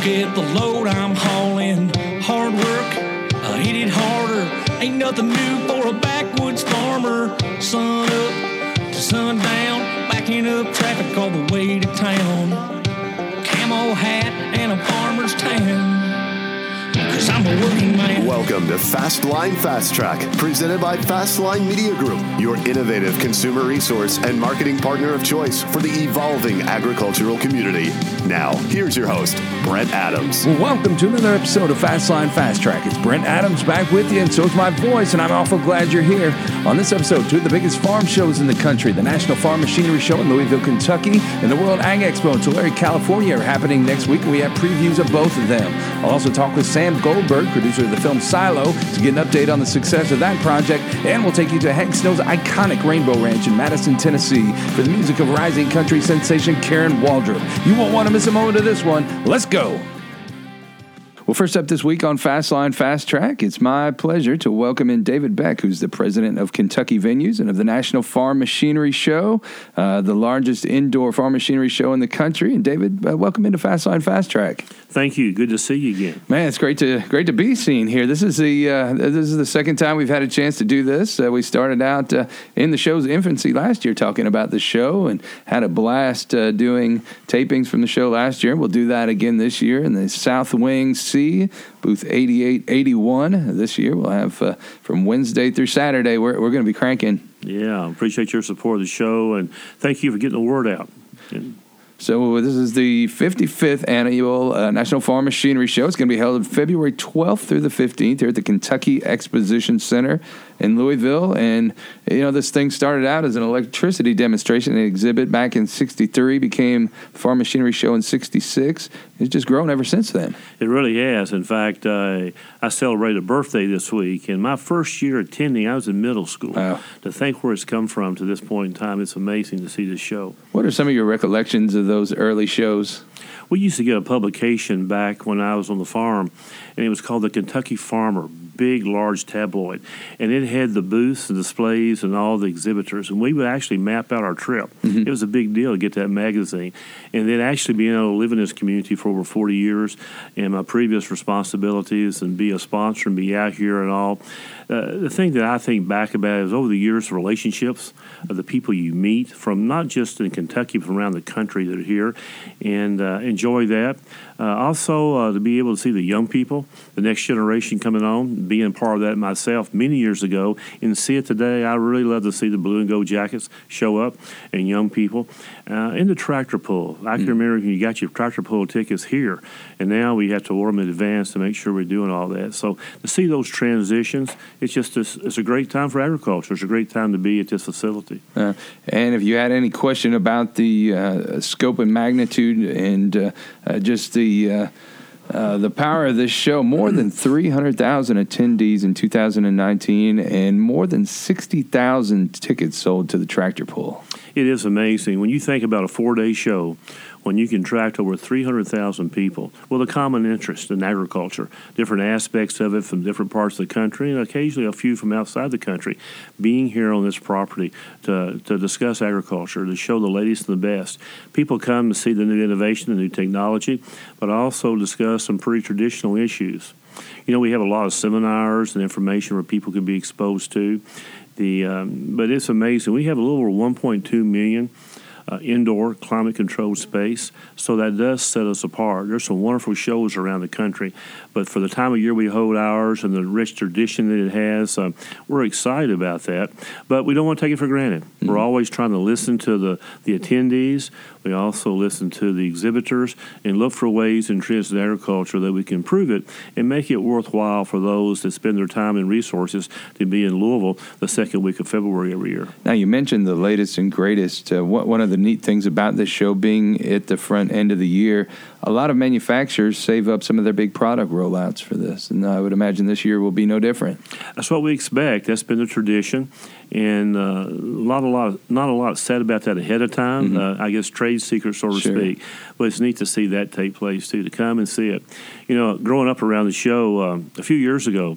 Look at the load I'm hauling. Hard work, I hit it harder. Ain't nothing new for a backwoods farmer. Sun up to sundown, backing up traffic all the way to town. Camo hat and a farmer's tan. Cause I'm a working man. Welcome to Fastline Fast Track, presented by Fastline Media Group, your innovative consumer resource and marketing partner of choice for the evolving agricultural community. Now, here's your host, Brent Adams. Well, welcome to another episode of Fastline Fast Track. It's Brent Adams back with you, and so is my voice, and I'm awful glad you're here. On this episode, two of the biggest farm shows in the country the National Farm Machinery Show in Louisville, Kentucky, and the World Ag Expo in Tulare, California are happening next week, and we have previews of both of them. I'll also talk with Sam Goldberg, producer of the film Silo, to get an update on the success of that project, and we'll take you to Hank Snow's iconic Rainbow Ranch in Madison, Tennessee, for the music of rising country sensation Karen Waldrup. You won't want to miss a moment of this one. Let's go. Well, first up this week on Fastline Fast Track, it's my pleasure to welcome in David Beck, who's the president of Kentucky Venues and of the National Farm Machinery Show, uh, the largest indoor farm machinery show in the country. And David, uh, welcome into Fastline Fast Track. Thank you. Good to see you again. Man, it's great to great to be seen here. This is the uh, this is the second time we've had a chance to do this. Uh, we started out uh, in the show's infancy last year talking about the show and had a blast uh, doing tapings from the show last year. We'll do that again this year in the South Wing C booth 8881 this year. We'll have uh, from Wednesday through Saturday. We're we're going to be cranking. Yeah, appreciate your support of the show and thank you for getting the word out. And So this is the 55th annual uh, National Farm Machinery Show. It's going to be held February 12th through the 15th here at the Kentucky Exposition Center in Louisville. And you know, this thing started out as an electricity demonstration and exhibit back in '63, became Farm Machinery Show in '66. It's just grown ever since then. It really has. In fact, uh, I celebrated a birthday this week, and my first year attending, I was in middle school. Wow. To think where it's come from to this point in time, it's amazing to see this show. What are some of your recollections of those early shows? We used to get a publication back when I was on the farm, and it was called the Kentucky Farmer, big, large tabloid, and it had the booths and displays and all the exhibitors, and we would actually map out our trip. It was a big deal to get that magazine, and then actually being able to live in this community for over 40 years, and my previous responsibilities, and be a sponsor and be out here and all. Uh, the thing that I think back about is over the years, the relationships of the people you meet from not just in Kentucky, but from around the country that are here, and uh, enjoy that. Uh, also, uh, to be able to see the young people, the next generation coming on, being part of that myself many years ago, and see it today. I really love to see the blue and gold jackets show up and young people. Uh, in the tractor pull, I can remember when you got your tractor pull tickets here, and now we have to order them in advance to make sure we're doing all that. So to see those transitions, it's just a, it's a great time for agriculture. It's a great time to be at this facility. Uh, and if you had any question about the uh, scope and magnitude and uh, uh, just the uh, the power of this show, more than 300,000 attendees in 2019 and more than 60,000 tickets sold to the tractor pull. It is amazing when you think about a four day show when you can attract over 300,000 people with a common interest in agriculture, different aspects of it from different parts of the country, and occasionally a few from outside the country, being here on this property to, to discuss agriculture, to show the latest and the best. People come to see the new innovation, the new technology, but also discuss some pretty traditional issues. You know, we have a lot of seminars and information where people can be exposed to. The, um, but it's amazing. We have a little over 1.2 million uh, indoor climate controlled space. So that does set us apart. There's some wonderful shows around the country, but for the time of year we hold ours and the rich tradition that it has, uh, we're excited about that. But we don't want to take it for granted. We're always trying to listen to the, the attendees. We also listen to the exhibitors and look for ways in trends in agriculture that we can improve it and make it worthwhile for those that spend their time and resources to be in Louisville the second week of February every year. Now, you mentioned the latest and greatest. Uh, what, one of the neat things about this show being at the front end of the year, a lot of manufacturers save up some of their big product rollouts for this. And I would imagine this year will be no different. That's what we expect. That's been the tradition, and uh, not a lot, not a lot said about that ahead of time. Uh, I guess trade secret, so to Sure. speak. But it's neat to see that take place too. To come and see it. You know, growing up around the show um, a few years ago.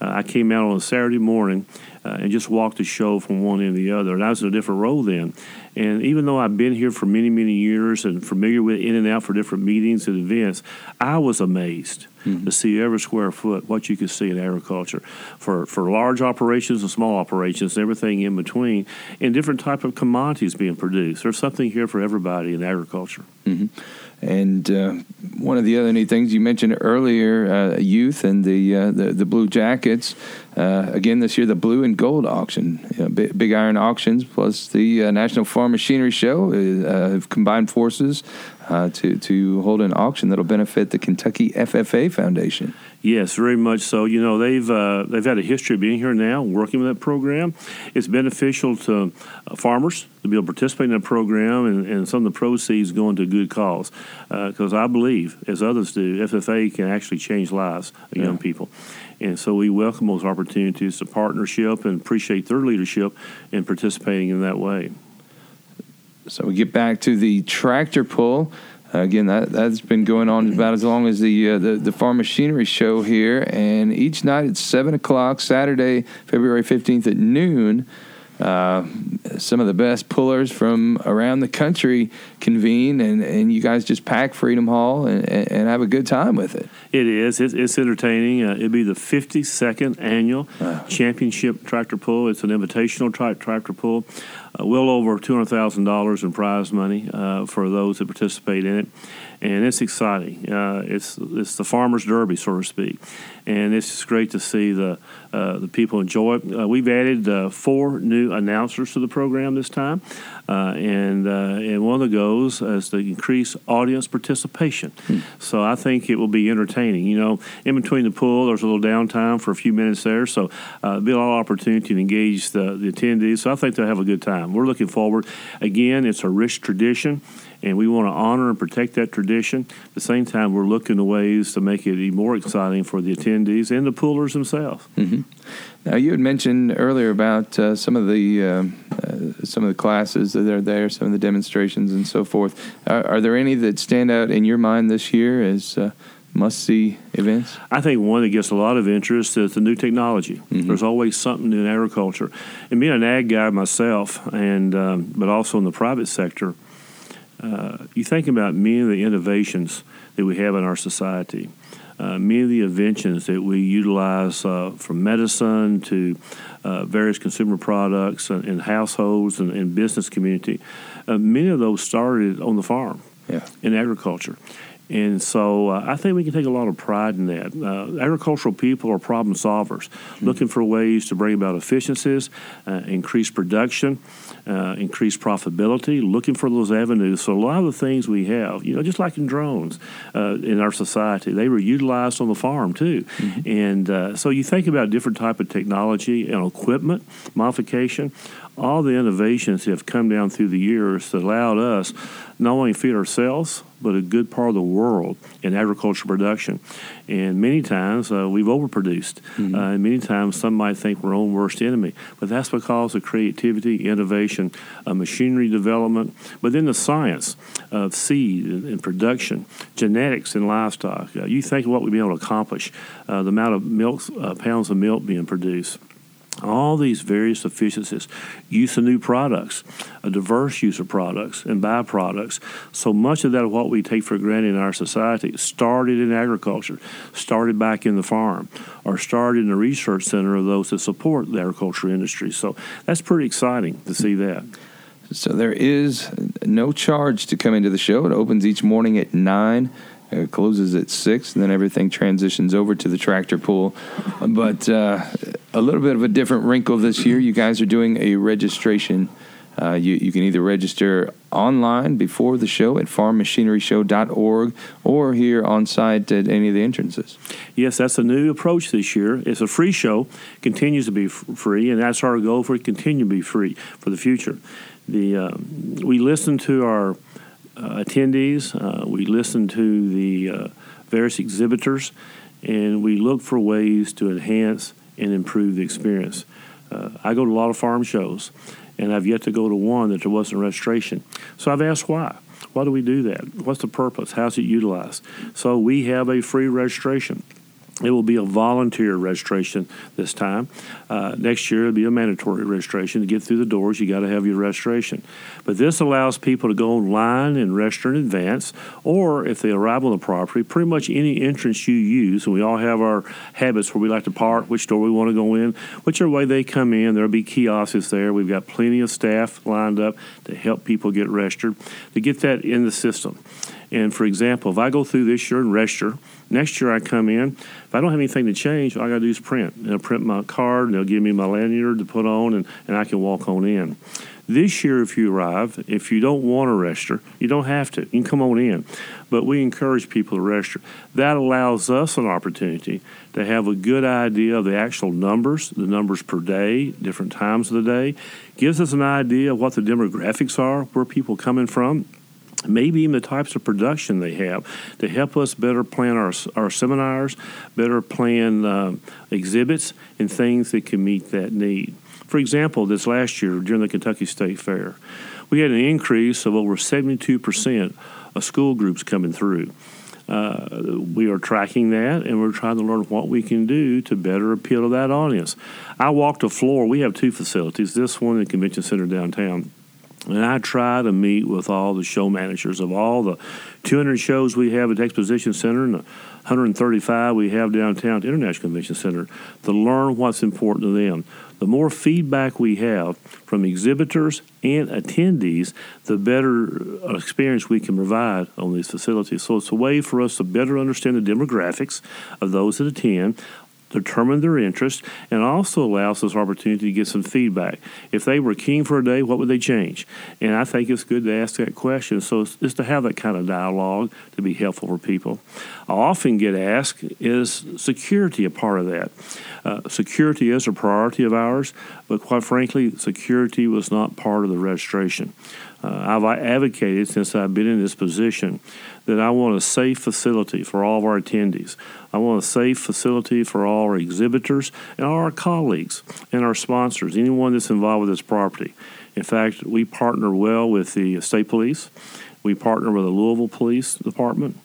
Uh, I came out on a Saturday morning uh, and just walked the show from one end to the other. And I was in a different role then. And even though I've been here for many, many years and familiar with in and out for different meetings and events, I was amazed mm-hmm. to see every square foot what you could see in agriculture for, for large operations and small operations and everything in between, and different type of commodities being produced. There's something here for everybody in agriculture. Mm-hmm. And uh, one of the other neat things you mentioned earlier, uh, youth and the, uh, the, the blue jackets. Uh, again this year, the blue and gold auction, you know, big, big, Iron auctions, plus the uh, National Farm Machinery Show uh, have combined forces to to hold an auction that'll benefit the Kentucky FFA Foundation. Yes, very much so. You know, they've uh, they've had a history of being here now, working with that program. It's beneficial to uh, farmers to be able to participate in that program, and, and some of the proceeds going to a good cause. Because uh, I believe, as others do, FFA can actually change lives of yeah. young people. And so we welcome those opportunities to partnership and appreciate their leadership in participating in that way. So we get back to the tractor pull. Again, that that's been going on about as long as the uh, the, the farm machinery show here, and each night at seven o'clock, Saturday, February fifteenth at noon. Uh, some of the best pullers from around the country convene, and, and you guys just pack Freedom Hall and, and have a good time with it. It is. It's, it's entertaining. Uh, it'll be the 52nd annual wow. championship tractor pull. It's an invitational tra- tractor pull. Uh, well over $200,000 in prize money uh, for those that participate in it and it's exciting. Uh, it's it's the farmers' derby, so to speak, and it's just great to see the uh, the people enjoy it. Uh, we've added uh, four new announcers to the program this time, uh, and uh, and one of the goals is to increase audience participation. Hmm. So I think it will be entertaining. You know, in between the pool, there's a little downtime for a few minutes there, so uh, be a lot of opportunity to engage the, the attendees. So I think they'll have a good time. We're looking forward. Again, it's a rich tradition and we want to honor and protect that tradition. At the same time, we're looking at ways to make it even more exciting for the attendees and the pullers themselves. Mm-hmm. Now, you had mentioned earlier about uh, some of the uh, uh, some of the classes that are there, some of the demonstrations, and so forth. Are, are there any that stand out in your mind this year as uh, must see events? I think one that gets a lot of interest is the new technology. Mm-hmm. There's always something in agriculture. And being an ag guy myself, and um, but also in the private sector, uh, you think about many of the innovations that we have in our society, uh, many of the inventions that we utilize uh, from medicine to uh, various consumer products and, and households and, and, business community, uh, many of those started on the farm yeah. in agriculture. And so uh, I think we can take a lot of pride in that. Uh, agricultural people are problem solvers, mm-hmm. looking for ways to bring about efficiencies, uh, increase production, uh, increase profitability, looking for those avenues. So a lot of the things we have, you know, just like in drones uh, in our society, they were utilized on the farm too. Mm-hmm. And uh, so you think about different type of technology and equipment modification all the innovations that have come down through the years that allowed us not only feed ourselves but a good part of the world in agricultural production. And many times uh, we've overproduced. Mm-hmm. Uh, and many times some might think we're our own worst enemy. But that's because of creativity, innovation, uh, machinery development, but then the science of seed and, and production, genetics and livestock. Uh, you think of what we've been able to accomplish, uh, the amount of milk, uh, pounds of milk being produced all these various efficiencies, use of new products, a diverse use of products and byproducts. So much of that, what we take for granted in our society, started in agriculture, started back in the farm, or started in the research center of those that support the agriculture industry. So that's pretty exciting to see that. So there is no charge to come into the show. It opens each morning at 9 it closes at six, and then everything transitions over to the tractor pool. But uh, a little bit of a different wrinkle this year. You guys are doing a registration. Uh, you, you can either register online before the show at farmmachineryshow.org or here on site at any of the entrances. Yes, that's a new approach this year. It's a free show, continues to be f- free, and that's our goal for it to continue to be free for the future. The uh, we listen to our uh, attendees, uh, we listen to the uh, various exhibitors, and we look for ways to enhance and improve the experience. Uh, I go to a lot of farm shows, and I've yet to go to one that there wasn't registration. So I've asked why. Why do we do that? What's the purpose? How's it utilized? So we have a free registration. It will be a volunteer registration this time. Uh, next year, it'll be a mandatory registration. To get through the doors, you got to have your registration. But this allows people to go online and register in advance, or if they arrive on the property, pretty much any entrance you use, and we all have our habits where we like to park, which door we want to go in, whichever way they come in, there'll be kiosks there. We've got plenty of staff lined up to help people get registered, to get that in the system. And for example, if I go through this year and register, next year I come in, if I don't have anything to change, all I got to do is print. And I'll print my card, and they'll give me my lanyard to put on, and, and I can walk on in. This year, if you arrive, if you don't want to register, you don't have to. You can come on in. But we encourage people to register. That allows us an opportunity to have a good idea of the actual numbers, the numbers per day, different times of the day. Gives us an idea of what the demographics are, where people coming from maybe even the types of production they have to help us better plan our, our seminars, better plan uh, exhibits, and things that can meet that need. For example, this last year during the Kentucky State Fair, we had an increase of over 72% of school groups coming through. Uh, we are tracking that and we're trying to learn what we can do to better appeal to that audience. I walked the floor. We have two facilities, this one in the Convention Center downtown and I try to meet with all the show managers of all the 200 shows we have at the Exposition Center and the 135 we have downtown at the International Convention Center to learn what's important to them. The more feedback we have from exhibitors and attendees, the better uh, experience we can provide on these facilities. So it's a way for us to better understand the demographics of those that attend, determine their interest, and also allows us opportunity to get some feedback. If they were keen for a day, what would they change? And I think it's good to ask that question. So just to have that kind of dialogue to be helpful for people. I often get asked, is security a part of that? Uh, security is a priority of ours, but quite frankly, security was not part of the registration. Uh, I've advocated since I've been in this position that I want a safe facility for all of our attendees. I want a safe facility for all our exhibitors and all our colleagues and our sponsors, anyone that's involved with this property. In fact, we partner well with the state police. We partner with the Louisville Police Department.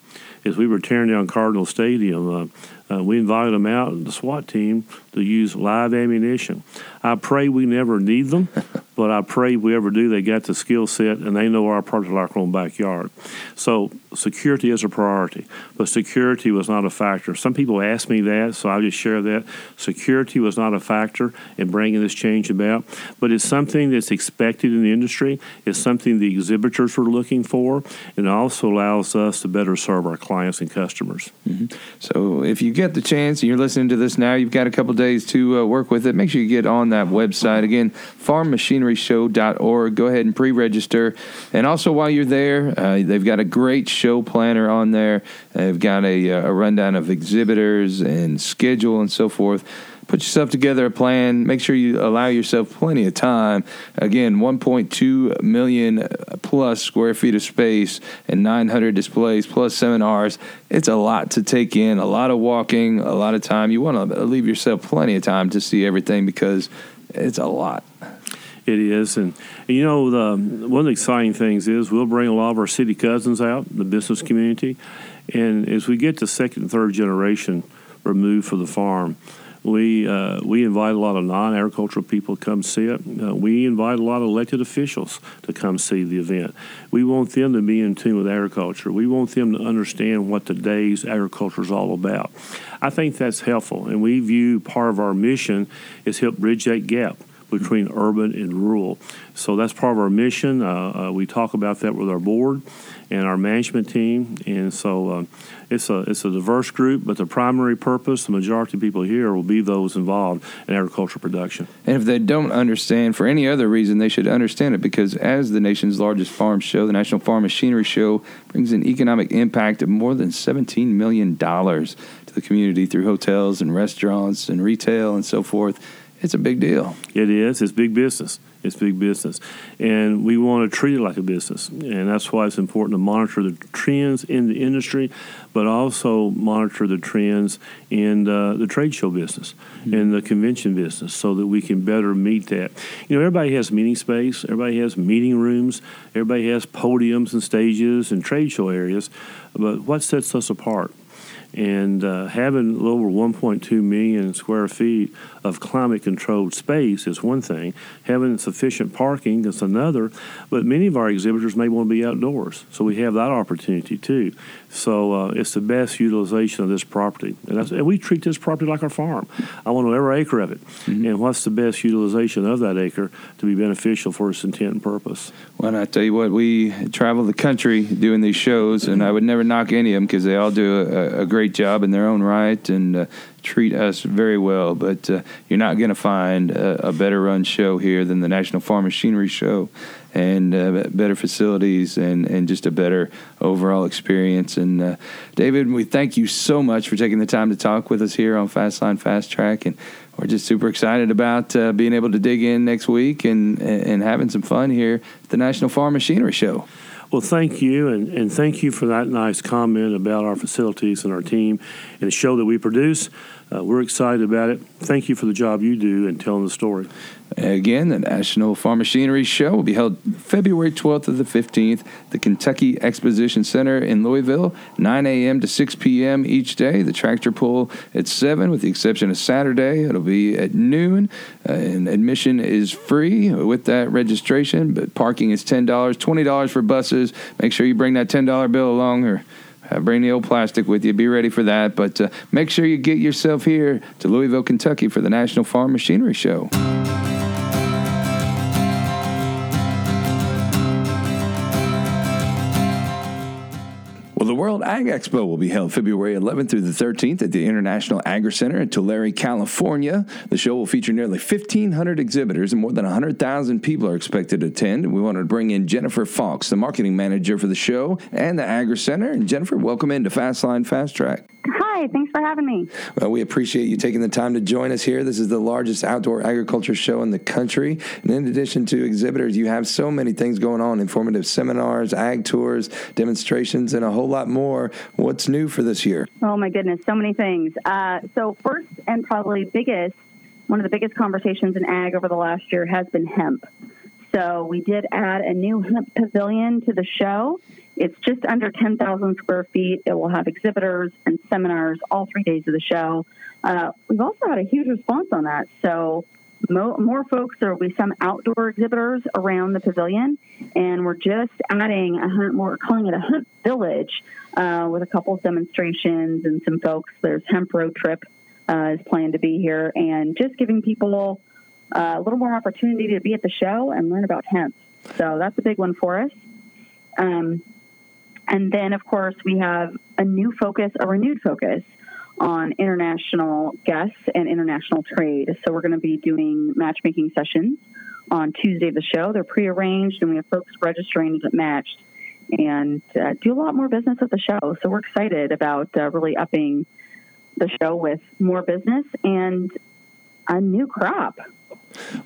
As we were tearing down Cardinal Stadium, uh, uh, we invited them out, the SWAT team, to use live ammunition. I pray we never need them, but I pray if we ever do, they got the skill set and they know our property like our own backyard. So security is a priority, but security was not a factor. Some people ask me that, so I'll just share that. Security was not a factor in bringing this change about, but it's something that's expected in the industry. It's something the exhibitors were looking for, and it also allows us to better serve our clients and customers. Mm-hmm. So if you get the chance and you're listening to this now, you've got a couple days to uh, work with it. Make sure you get on that website again, farmmachineryshow.org. Go ahead and pre-register, and also while you're there, uh, they've got a great show planner on there. They've got a, uh, a rundown of exhibitors and schedule and so forth put yourself together a plan. Make sure you allow yourself plenty of time. Again, 1.2 million plus square feet of space and 900 displays plus seminars. It's a lot to take in, a lot of walking, a lot of time. You want to leave yourself plenty of time to see everything because it's a lot. It is, and, you know, the, one of the exciting things is we'll bring a lot of our city cousins out, the business community, and as we get to second and third generation removed from the farm, we uh, we invite a lot of non-agricultural people to come see it. Uh, we invite a lot of elected officials to come see the event. We want them to be in tune with agriculture. We want them to understand what today's agriculture is all about. I think that's helpful, and we view part of our mission is help bridge that gap between urban and rural. So that's part of our mission. Uh, uh, we talk about that with our board and our management team, and so uh, it's a it's a diverse group. But the primary purpose, the majority of people here, will be those involved in agricultural production. And if they don't understand for any other reason, they should understand it because as the nation's largest farm show, the National Farm Machinery Show brings an economic impact of more than seventeen million dollars to the community through hotels and restaurants and retail and so forth it's a big deal. It is. It's big business. It's big business. And we want to treat it like a business. And that's why it's important to monitor the trends in the industry, but also monitor the trends in uh, the trade show business mm-hmm. and the convention business so that we can better meet that. You know, everybody has meeting space, everybody has meeting rooms, everybody has podiums and stages and trade show areas, but what sets us apart? And uh, having a little over 1.2 million square feet of climate controlled space is one thing. Having sufficient parking is another. But many of our exhibitors may want to be outdoors, so we have that opportunity too. So uh, it's the best utilization of this property, and, and, we treat this property like our farm. I want to every acre of it, mm-hmm. and what's the best utilization of that acre to be beneficial for its intent and purpose. Well, I tell you what, we travel the country doing these shows, and I would never knock any of them because they all do a, a, great job in their own right and uh, treat us very well. But uh, you're not going to find a, a, better run show here than the National Farm Machinery Show and uh, better facilities and, and just a better overall experience. And uh, David, we thank you so much for taking the time to talk with us here on Fastline Fast Track. And we're just super excited about uh, being able to dig in next week and, and having some fun here at the National Farm Machinery Show. Well, thank you, and, and thank you for that nice comment about our facilities and our team and the show that we produce. Uh, we're excited about it. Thank you for the job you do in telling the story. Again, the National Farm Machinery Show will be held February 12th to the 15th, the Kentucky Exposition Center in Louisville, 9 a.m. to 6 p.m. each day. The tractor pull at 7, with the exception of Saturday. It'll be at noon, uh, and admission is free with that registration, but parking is $10, $20 for buses. Make sure you bring that $10 bill along or uh, bring the old plastic with you. Be ready for that. But uh, make sure you get yourself here to Louisville, Kentucky for the National Farm Machinery Show. Well, the World Ag Expo will be held February 11th through the 13th at the International Agri Center in Tulare, California. The show will feature nearly 1,500 exhibitors and more than 100,000 people are expected to attend. We wanted to bring in Jennifer Fox, the marketing manager for the show and the Agri Center. And Jennifer, welcome into Fastline Fast Track. Hi, thanks for having me. Well, we appreciate you taking the time to join us here. This is the largest outdoor agriculture show in the country. And in addition to exhibitors, you have so many things going on informative seminars, ag tours, demonstrations, and a whole lot more. What's new for this year? Oh, my goodness, so many things. Uh, so, first and probably biggest, one of the biggest conversations in ag over the last year has been hemp. So, we did add a new hemp pavilion to the show it's just under 10,000 square feet. It will have exhibitors and seminars all three days of the show. Uh, we've also had a huge response on that. So, mo- more folks, there will be some outdoor exhibitors around the pavilion, and we're just adding a hunt, we're calling it a hunt village uh, with a couple of demonstrations and some folks. There's Hemp Road Trip uh, is planned to be here, and just giving people uh, a little more opportunity to be at the show and learn about hemp. So that's a big one for us. Um, and then, of course, we have a new focus, a renewed focus on international guests and international trade. So we're going to be doing matchmaking sessions on Tuesday of the show. They're prearranged, and we have folks registering get matched and uh, do a lot more business at the show. So we're excited about uh, really upping the show with more business and a new crop.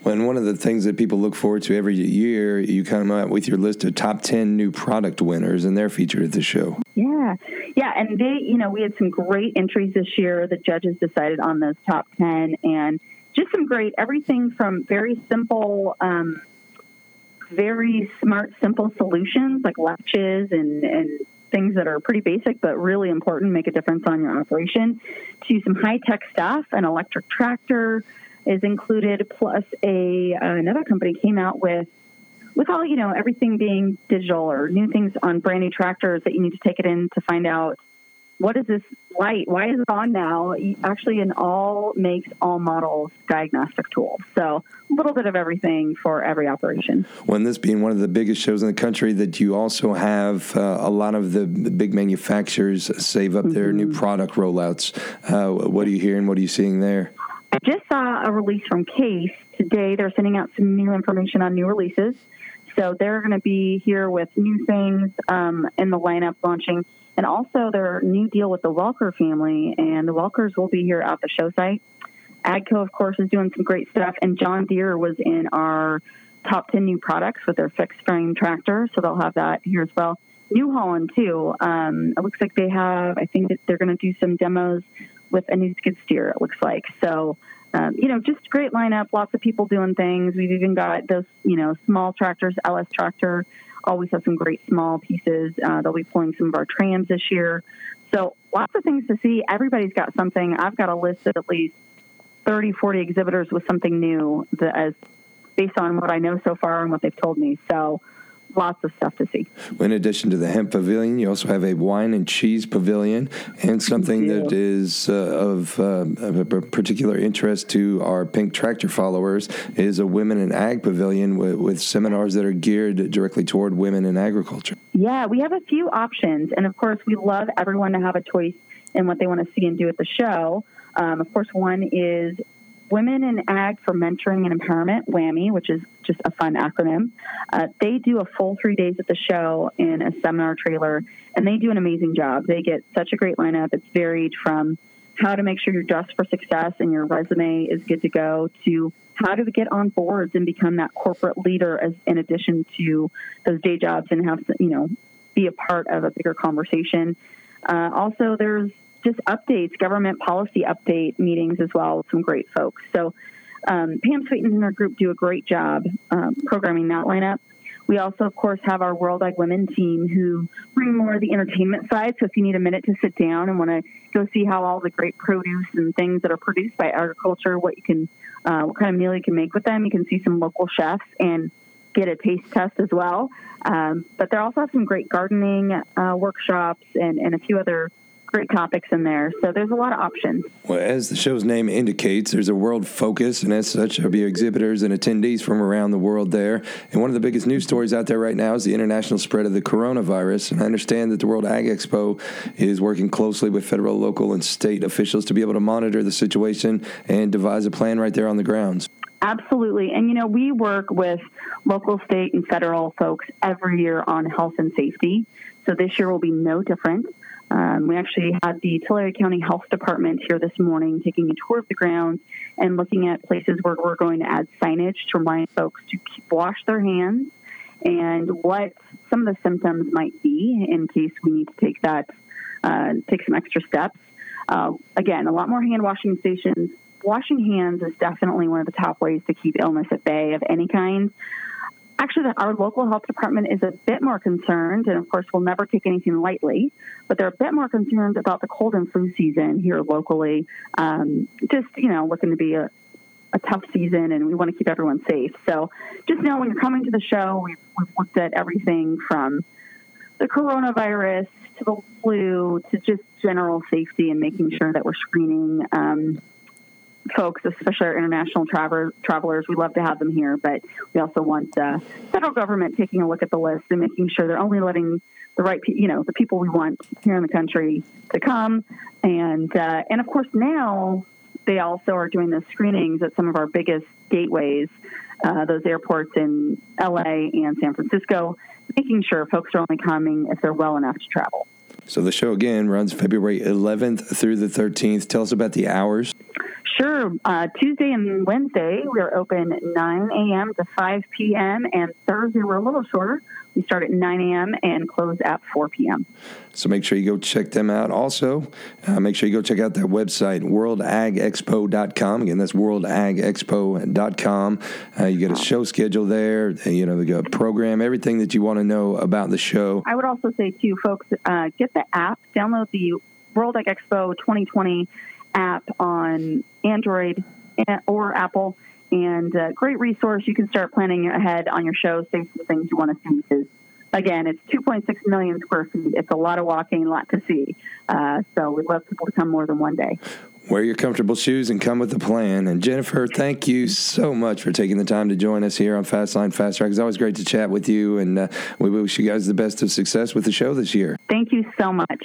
When one of the things that people look forward to every year, you come out with your list of top 10 new product winners, and they're featured at the show. Yeah. Yeah. And they, you know, we had some great entries this year. The judges decided on those top 10, and just some great everything from very simple, um, very smart, simple solutions like latches and, and things that are pretty basic but really important, make a difference on your operation, to some high tech stuff, an electric tractor, is included, plus a uh, another company came out with with all you know everything being digital or new things on brand new tractors that you need to take it in to find out what is this light? Why is it on now? Actually, an all makes, all models diagnostic tool. So a little bit of everything for every operation. When this being one of the biggest shows in the country, that you also have uh, a lot of the, big manufacturers save up their mm-hmm. new product rollouts. Uh, what are you hearing? What are you seeing there? I just saw a release from Case today. They're sending out some new information on new releases. So they're going to be here with new things um, in the lineup launching. And also their new deal with the Walker family. And the Walkers will be here at the show site. AGCO, of course, is doing some great stuff. And John Deere was in our top 10 new products with their fixed frame tractor. So they'll have that here as well. New Holland, too. Um, it looks like they have, I think that they're going to do some demos with a new skid steer, it looks like. So, um, you know, just great lineup, lots of people doing things. We've even got those, you know, small tractors, LS Tractor always has some great small pieces. Uh, they'll be pulling some of our trams this year. So lots of things to see. Everybody's got something. I've got a list of at least 30, 40 exhibitors with something new that as based on what I know so far and what they've told me. So lots of stuff to see. In addition to the hemp pavilion, you also have a wine and cheese pavilion, and something that is uh, of, uh, of, a particular interest to our Pink Tractor followers is a women in ag pavilion with, with seminars that are geared directly toward women in agriculture. Yeah, we have a few options, and of course, we love everyone to have a choice in what they want to see and do at the show. Um, of course, one is Women in Ag for Mentoring and Empowerment, WAMI, which is just a fun acronym. Uh, they do a full three days at the show in a seminar trailer, and they do an amazing job. They get such a great lineup. It's varied from how to make sure you're dressed for success and your resume is good to go to how to get on boards and become that corporate leader as in addition to those day jobs and have you know be a part of a bigger conversation. Uh, also, there's just updates, government policy update meetings as well with some great folks. So um, Pam Sweetens and her group do a great job um, programming that lineup. We also, of course, have our World Ag Women team who bring more of the entertainment side. So if you need a minute to sit down and want to go see how all the great produce and things that are produced by agriculture, what you can, uh, what kind of meal you can make with them, you can see some local chefs and get a taste test as well. Um, but they also have some great gardening uh, workshops and, and a few other great topics in there. So there's a lot of options. Well, as the show's name indicates, there's a world focus, and as such, there'll be exhibitors and attendees from around the world there. And one of the biggest news stories out there right now is the international spread of the coronavirus. And I understand that the World Ag Expo is working closely with federal, local, and state officials to be able to monitor the situation and devise a plan right there on the grounds. Absolutely. And, you know, we work with local, state, and federal folks every year on health and safety. So this year will be no different. Um, we actually had the Tulare County Health Department here this morning taking a tour of the grounds and looking at places where we're going to add signage to remind folks to wash their hands and what some of the symptoms might be in case we need to take that, uh, take some extra steps. Uh, again, a lot more hand washing stations. Washing hands is definitely one of the top ways to keep illness at bay of any kind actually our local health department is a bit more concerned and of course we'll never take anything lightly but they're a bit more concerned about the cold and flu season here locally. Um, just you know looking to be a, a tough season and we want to keep everyone safe. So just know when you're coming to the show we've, we've looked at everything from the coronavirus to the flu to just general safety and making sure that we're screening um, folks, especially our international traver- travelers. We love to have them here, but we also want the federal government taking a look at the list and making sure they're only letting the right, pe- you know, the people we want here in the country to come. And uh, and of course now they also are doing the screenings at some of our biggest gateways, uh, those airports in LA and San Francisco, making sure folks are only coming if they're well enough to travel. So the show again runs February 11th through the 13th. Tell us about the hours. Sure. Uh, Tuesday and Wednesday, we are open 9 a.m. to 5 p.m., and Thursday, we're a little shorter. We start at 9 a.m. and close at 4 p.m. So make sure you go check them out. Also, uh, make sure you go check out their website, worldagexpo.com. Again, that's worldagexpo.com. Uh, you get a show schedule there. You know, the program, everything that you want to know about the show. I would also say, too, folks, uh, get the app, download the World Ag Expo 2020 app on Android or Apple. And uh, great resource. You can start planning ahead on your show, save some things you want to see. Because again, it's 2.6 million square feet. It's a lot of walking, a lot to see. Uh, so we'd love people to come more than one day. Wear your comfortable shoes and come with a plan. And Jennifer, thank you so much for taking the time to join us here on Fastline Fast Track. It's always great to chat with you, and uh, we wish you guys the best of success with the show this year. Thank you so much.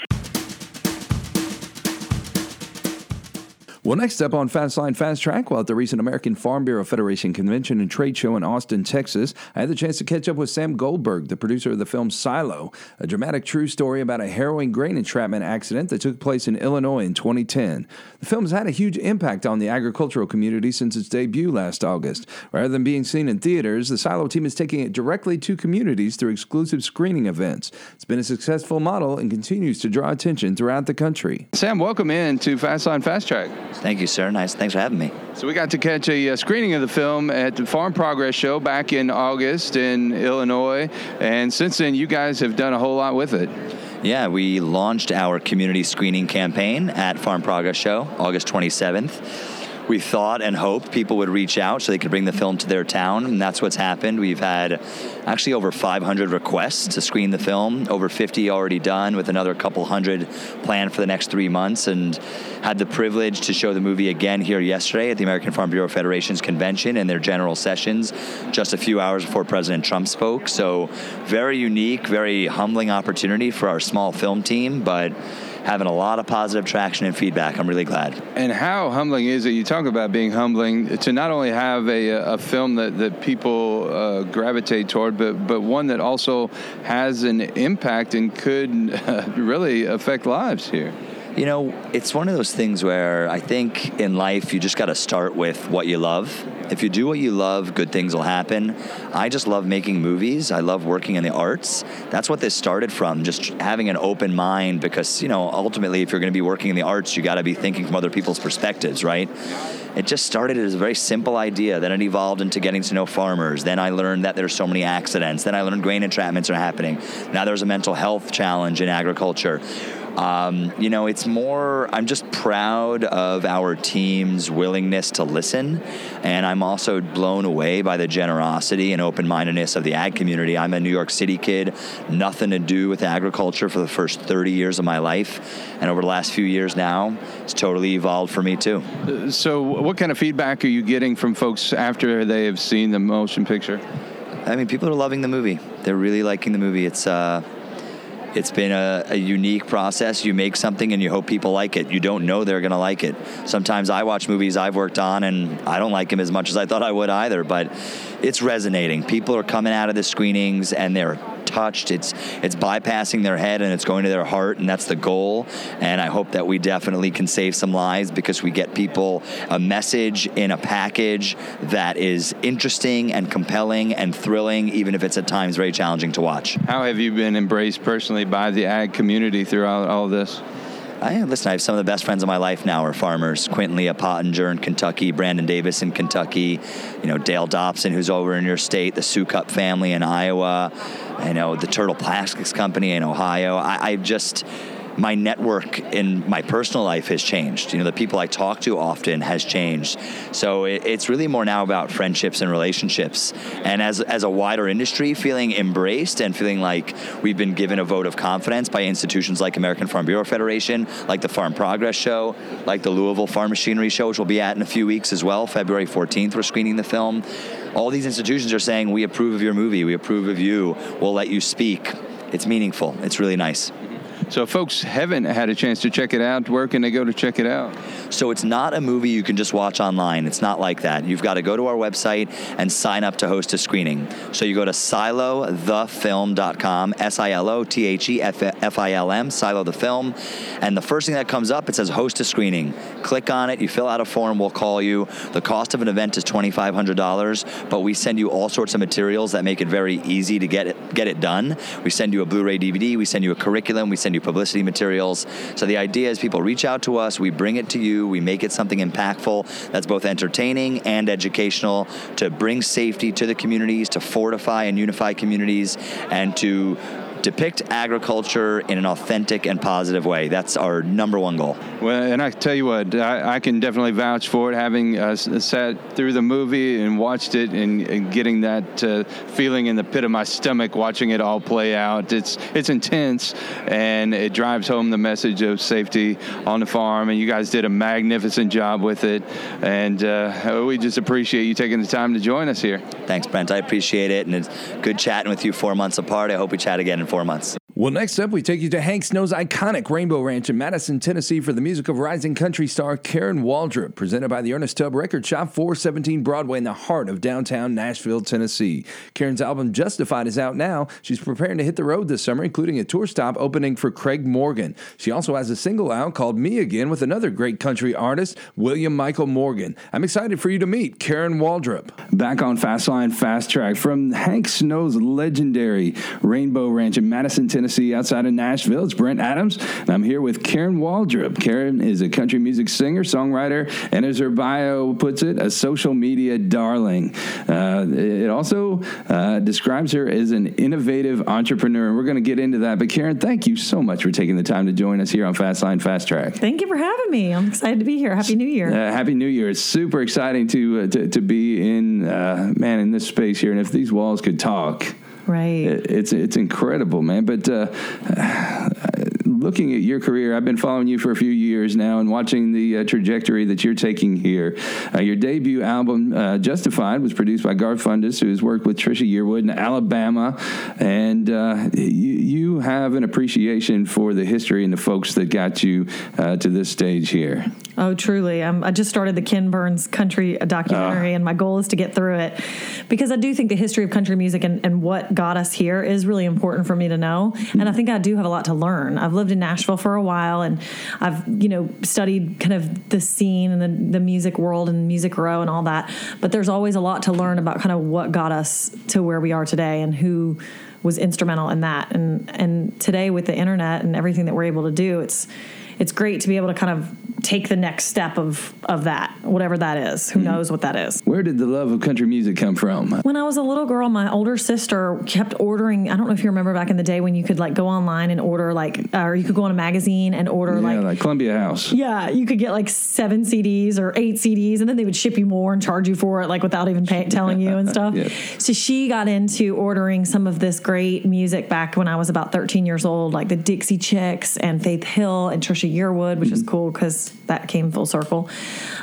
Well, next up on Fastline Fast Track, while at the recent American Farm Bureau Federation Convention and Trade Show in Austin, Texas, I had the chance to catch up with Sam Goldberg, the producer of the film Silo, a dramatic true story about a harrowing grain entrapment accident that took place in Illinois in 2010. The film has had a huge impact on the agricultural community since its debut last August. Rather than being seen in theaters, the Silo team is taking it directly to communities through exclusive screening events. It's been a successful model and continues to draw attention throughout the country. Sam, welcome in to Fastline Fast Track. Thank you, sir. Nice. Thanks for having me. So we got to catch a uh, screening of the film at the Farm Progress Show back in August in Illinois, and since then you guys have done a whole lot with it. Yeah, we launched our community screening campaign at Farm Progress Show August 27th we thought and hoped people would reach out so they could bring the film to their town, and that's what's happened. We've had actually over 500 requests to screen the film, over 50 already done, with another couple hundred planned for the next three months, and had the privilege to show the movie again here yesterday at the American Farm Bureau Federation's convention in their general sessions, just a few hours before President Trump spoke. So, very unique, very humbling opportunity for our small film team, but having a lot of positive traction and feedback. I'm really glad. And how humbling is it? You talk about being humbling to not only have a, a film that, that people uh, gravitate toward, but, but one that also has an impact and could uh, really affect lives here. You know, it's one of those things where I think in life you just got to start with what you love. If you do what you love, good things will happen. I just love making movies. I love working in the arts. That's what this started from, just having an open mind because, you know, ultimately if you're going to be working in the arts, you got to be thinking from other people's perspectives, right? It just started as a very simple idea. Then it evolved into getting to know farmers. Then I learned that there's so many accidents. Then I learned grain entrapments are happening. Now there's a mental health challenge in agriculture. Um, you know, it's more, I'm just proud of our team's willingness to listen. And I'm also blown away by the generosity and open mindedness of the ag community. I'm a New York City kid, nothing to do with agriculture for the first 30 years of my life. And over the last few years now, it's totally evolved for me too. So, what kind of feedback are you getting from folks after they have seen the motion picture? I mean, people are loving the movie. They're really liking the movie. It's, uh, it's been a, a, unique process. You make something and you hope people like it. You don't know they're going to like it. Sometimes I watch movies I've worked on and I don't like them as much as I thought I would either, but it's resonating. People are coming out of the screenings and they're touched. It's it's bypassing their head and it's going to their heart, and that's the goal. And I hope that we definitely can save some lives because we get people a message in a package that is interesting and compelling and thrilling, even if it's at times very challenging to watch. How have you been embraced personally by the ag community throughout all this? I listen. I have some of the best friends of my life now are farmers. Quentin Leah Pottinger in Kentucky, Brandon Davis in Kentucky, you know Dale Dobson who's over in your state, the Sukup family in Iowa, you know the Turtle Plastics Company in Ohio. I, I just my network in my personal life has changed. You know, the people I talk to often has changed. So it, it's really more now about friendships and relationships. And as, as a wider industry, feeling embraced and feeling like we've been given a vote of confidence by institutions like American Farm Bureau Federation, like the Farm Progress Show, like the Louisville Farm Machinery Show, which we'll be at in a few weeks as well. February 14th, we're screening the film. All these institutions are saying, We approve of your movie, we approve of you, we'll let you speak. It's meaningful. It's really nice. So, if folks haven't had a chance to check it out, where can they go to check it out? So, it's not a movie you can just watch online. It's not like that. You've got to go to our website and sign up to host a screening. So, you go to silothefilm.com, S I L O T H E F I L M, Silo the Film. And the first thing that comes up, it says host a screening. Click on it, you fill out a form, we'll call you. The cost of an event is $2,500, but we send you all sorts of materials that make it very easy to get it, get it done. We send you a Blu ray DVD, we send you a curriculum, we send you publicity materials. So the idea is people reach out to us, we bring it to you, we make it something impactful that's both entertaining and educational to bring safety to the communities, to fortify and unify communities, and to depict agriculture in an authentic and positive way. That's our number one goal. Well, and I tell you what, I, I can definitely vouch for it, having uh, sat through the movie and watched it and, and getting that uh, feeling in the pit of my stomach watching it all play out. It's it's intense, and it drives home the message of safety on the farm. And you guys did a magnificent job with it, and uh, we just appreciate you taking the time to join us here. Thanks, Brent. I appreciate it, and it's good chatting with you four months apart. I hope we chat again four months. Well, next up, we take you to Hank Snow's iconic Rainbow Ranch in Madison, Tennessee for the music of rising country star Karen Waldrup, presented by the Ernest Tubb Record Shop, 417 Broadway in the heart of downtown Nashville, Tennessee. Karen's album Justified is out now. She's preparing to hit the road this summer, including a tour stop opening for Craig Morgan. She also has a single out called Me Again with another great country artist, William Michael Morgan. I'm excited for you to meet Karen Waldrup. Back on Fastline Fast Track from Hank Snow's legendary Rainbow Ranch in Madison, Tennessee Tennessee, outside of Nashville. It's Brent Adams, and I'm here with Karen Waldrup. Karen is a country music singer, songwriter, and as her bio puts it, a social media darling. Uh, it also uh, describes her as an innovative entrepreneur, and we're going to get into that. But Karen, thank you so much for taking the time to join us here on Fastline Fast Track. Thank you for having me. I'm excited to be here. Happy New Year. Uh, Happy New Year! It's super exciting to uh, to, to be in uh, man in this space here, and if these walls could talk, right. it, it's it's incredible, man. But uh, looking at your career, I've been following you for a few years now, and watching the uh, trajectory that you're taking here. Uh, your debut album, uh, Justified, was produced by Garth Fundis, who has worked with Trisha Yearwood in Alabama, and uh, you, you have an appreciation for the history and the folks that got you uh, to this stage here. Oh, truly. Um, I just started the Ken Burns country documentary, and my goal is to get through it because I do think the history of country music and, and what got us here is really important for me to know. And I think I do have a lot to learn. I've lived in Nashville for a while, and I've you know studied kind of the scene and the, the music world and music row and all that. But there's always a lot to learn about kind of what got us to where we are today and who was instrumental in that. And and today with the internet and everything that we're able to do, it's it's great to be able to kind of take the next step of of that, whatever that is. Who mm-hmm. knows what that is? Where did the love of country music come from? When I was a little girl, my older sister kept ordering. I don't know if you remember back in the day when you could like go online and order like, or you could go on a magazine and order Yeah, like. like Columbia House. yeah, you could get like seven CDs or eight CDs, and then they would ship you more and charge you for it, like without even pay, telling you and stuff. Yeah. So she got into ordering some of this great music back when I was about 13 years old, like the Dixie Chicks and Faith Hill and Trisha Yearwood, which is mm-hmm. cool because that came full circle,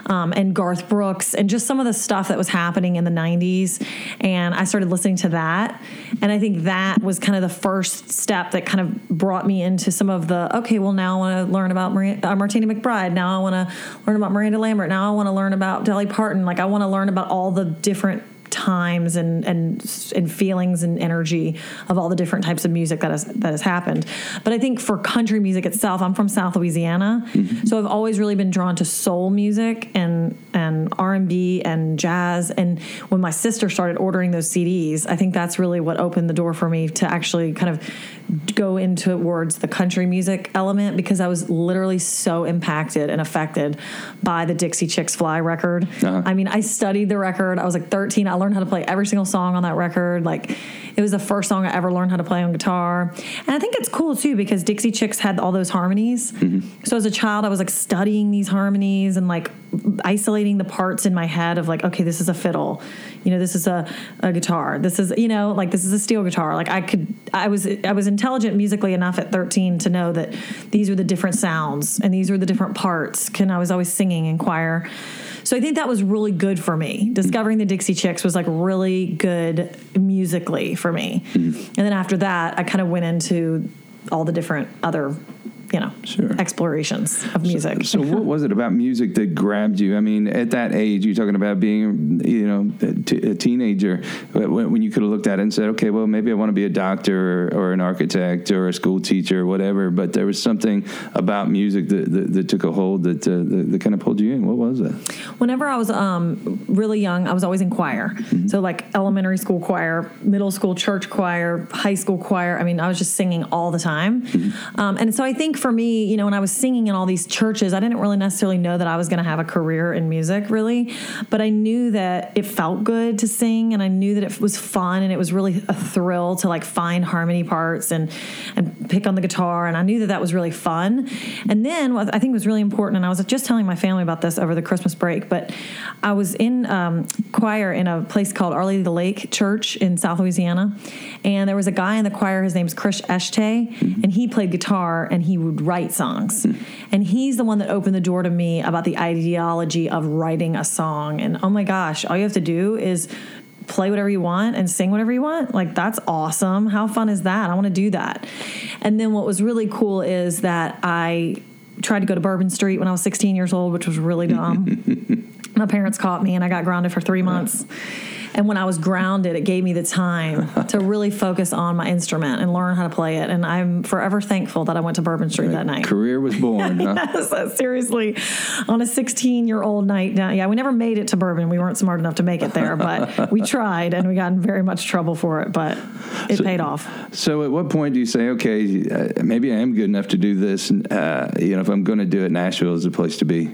um, and Garth Brooks and just some of the stuff that was happening in the 90s. And I started listening to that, and I think that was kind of the first step that kind of brought me into some of the okay, well now I want to learn about Maria, uh, Martina McBride. Now I want to learn about Miranda Lambert. Now I want to learn about Dolly Parton. Like I want to learn about all the different times and and and feelings and energy of all the different types of music that has that has happened. But I think for country music itself, I'm from South Louisiana, so I've always really been drawn to soul music and and R and B and jazz. And when my sister started ordering those CDs, I think that's really what opened the door for me to actually kind of go into towards the country music element because I was literally so impacted and affected by the Dixie Chicks Fly record. Uh-huh. I mean, I studied the record. I was like 13. I learned how to play every single song on that record. Like, it was the first song I ever learned how to play on guitar. And I think it's cool too because Dixie Chicks had all those harmonies. Mm-hmm. So as a child, I was like studying these harmonies and like isolating the parts in my head of like, okay, this is a fiddle, you know, this is a, a guitar, this is, you know, like this is a steel guitar. Like I could, I was, I was intelligent musically enough at 13 to know that these are the different sounds and these are the different parts. And I was always singing in choir. So I think that was really good for me. Mm-hmm. Discovering the Dixie Chicks was like really good musically for me. Mm-hmm. And then after that, I kind of went into all the different other, you know, Sure. explorations of music. So, what was it about music that grabbed you? I mean, at that age, you're talking about being, you know, a, t- a teenager, when, when you could have looked at it and said, okay, well, maybe I want to be a doctor or, or an architect or a school teacher or whatever. But there was something about music that, that, that took a hold that, uh, that, that kind of pulled you in. What was it? Whenever I was um, really young, I was always in choir. So, like elementary school choir, middle school church choir, high school choir. I mean, I was just singing all the time. Um, and so, I think for me, you know, when I was singing in all these churches, I didn't really necessarily know that I was going to have a career in music, really. But I knew that it felt good to sing, and I knew that it was fun, and it was really a thrill to like find harmony parts and and pick on the guitar. And I knew that that was really fun. And then what I think was really important, and I was just telling my family about this over the Christmas break, but I was in um, choir in a place called Our Lady of the Lake Church in South Louisiana, and there was a guy in the choir. His name's Chris Eshte, and he played guitar and he would write songs. And he's the one that opened the door to me about the ideology of writing a song. And oh my gosh, all you have to do is play whatever you want and sing whatever you want. Like that's awesome. How fun is that? I want to do that. And then what was really cool is that I tried to go to Bourbon Street when I was 16 years old, which was really dumb. My parents caught me and I got grounded for three months. And when I was grounded, it gave me the time to really focus on my instrument and learn how to play it. And I'm forever thankful that I went to Bourbon Street that night. Career was born. huh? Yes, seriously, on a 16 year old night down. Yeah, we never made it to Bourbon. We weren't smart enough to make it there, but we tried and we got in very much trouble for it, but it paid off. So, at what point do you say, okay, uh, maybe I am good enough to do this? Uh, you know, if I'm going to do it, Nashville is the place to be.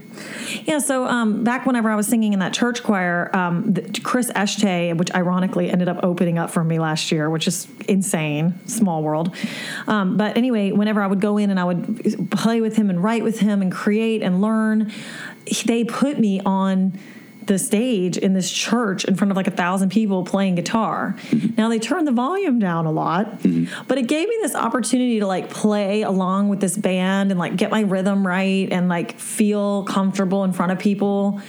Yeah, so um, back whenever I was singing in that church choir, um, the, Chris Eschte, which ironically ended up opening up for me last year, which is insane, small world. Um, but anyway, whenever I would go in and I would play with him and write with him and create and learn, they put me on the stage in this church in front of like a thousand people playing guitar. Now they turned the volume down a lot, but it gave me this opportunity to like play along with this band and like get my rhythm right and like feel comfortable in front of people.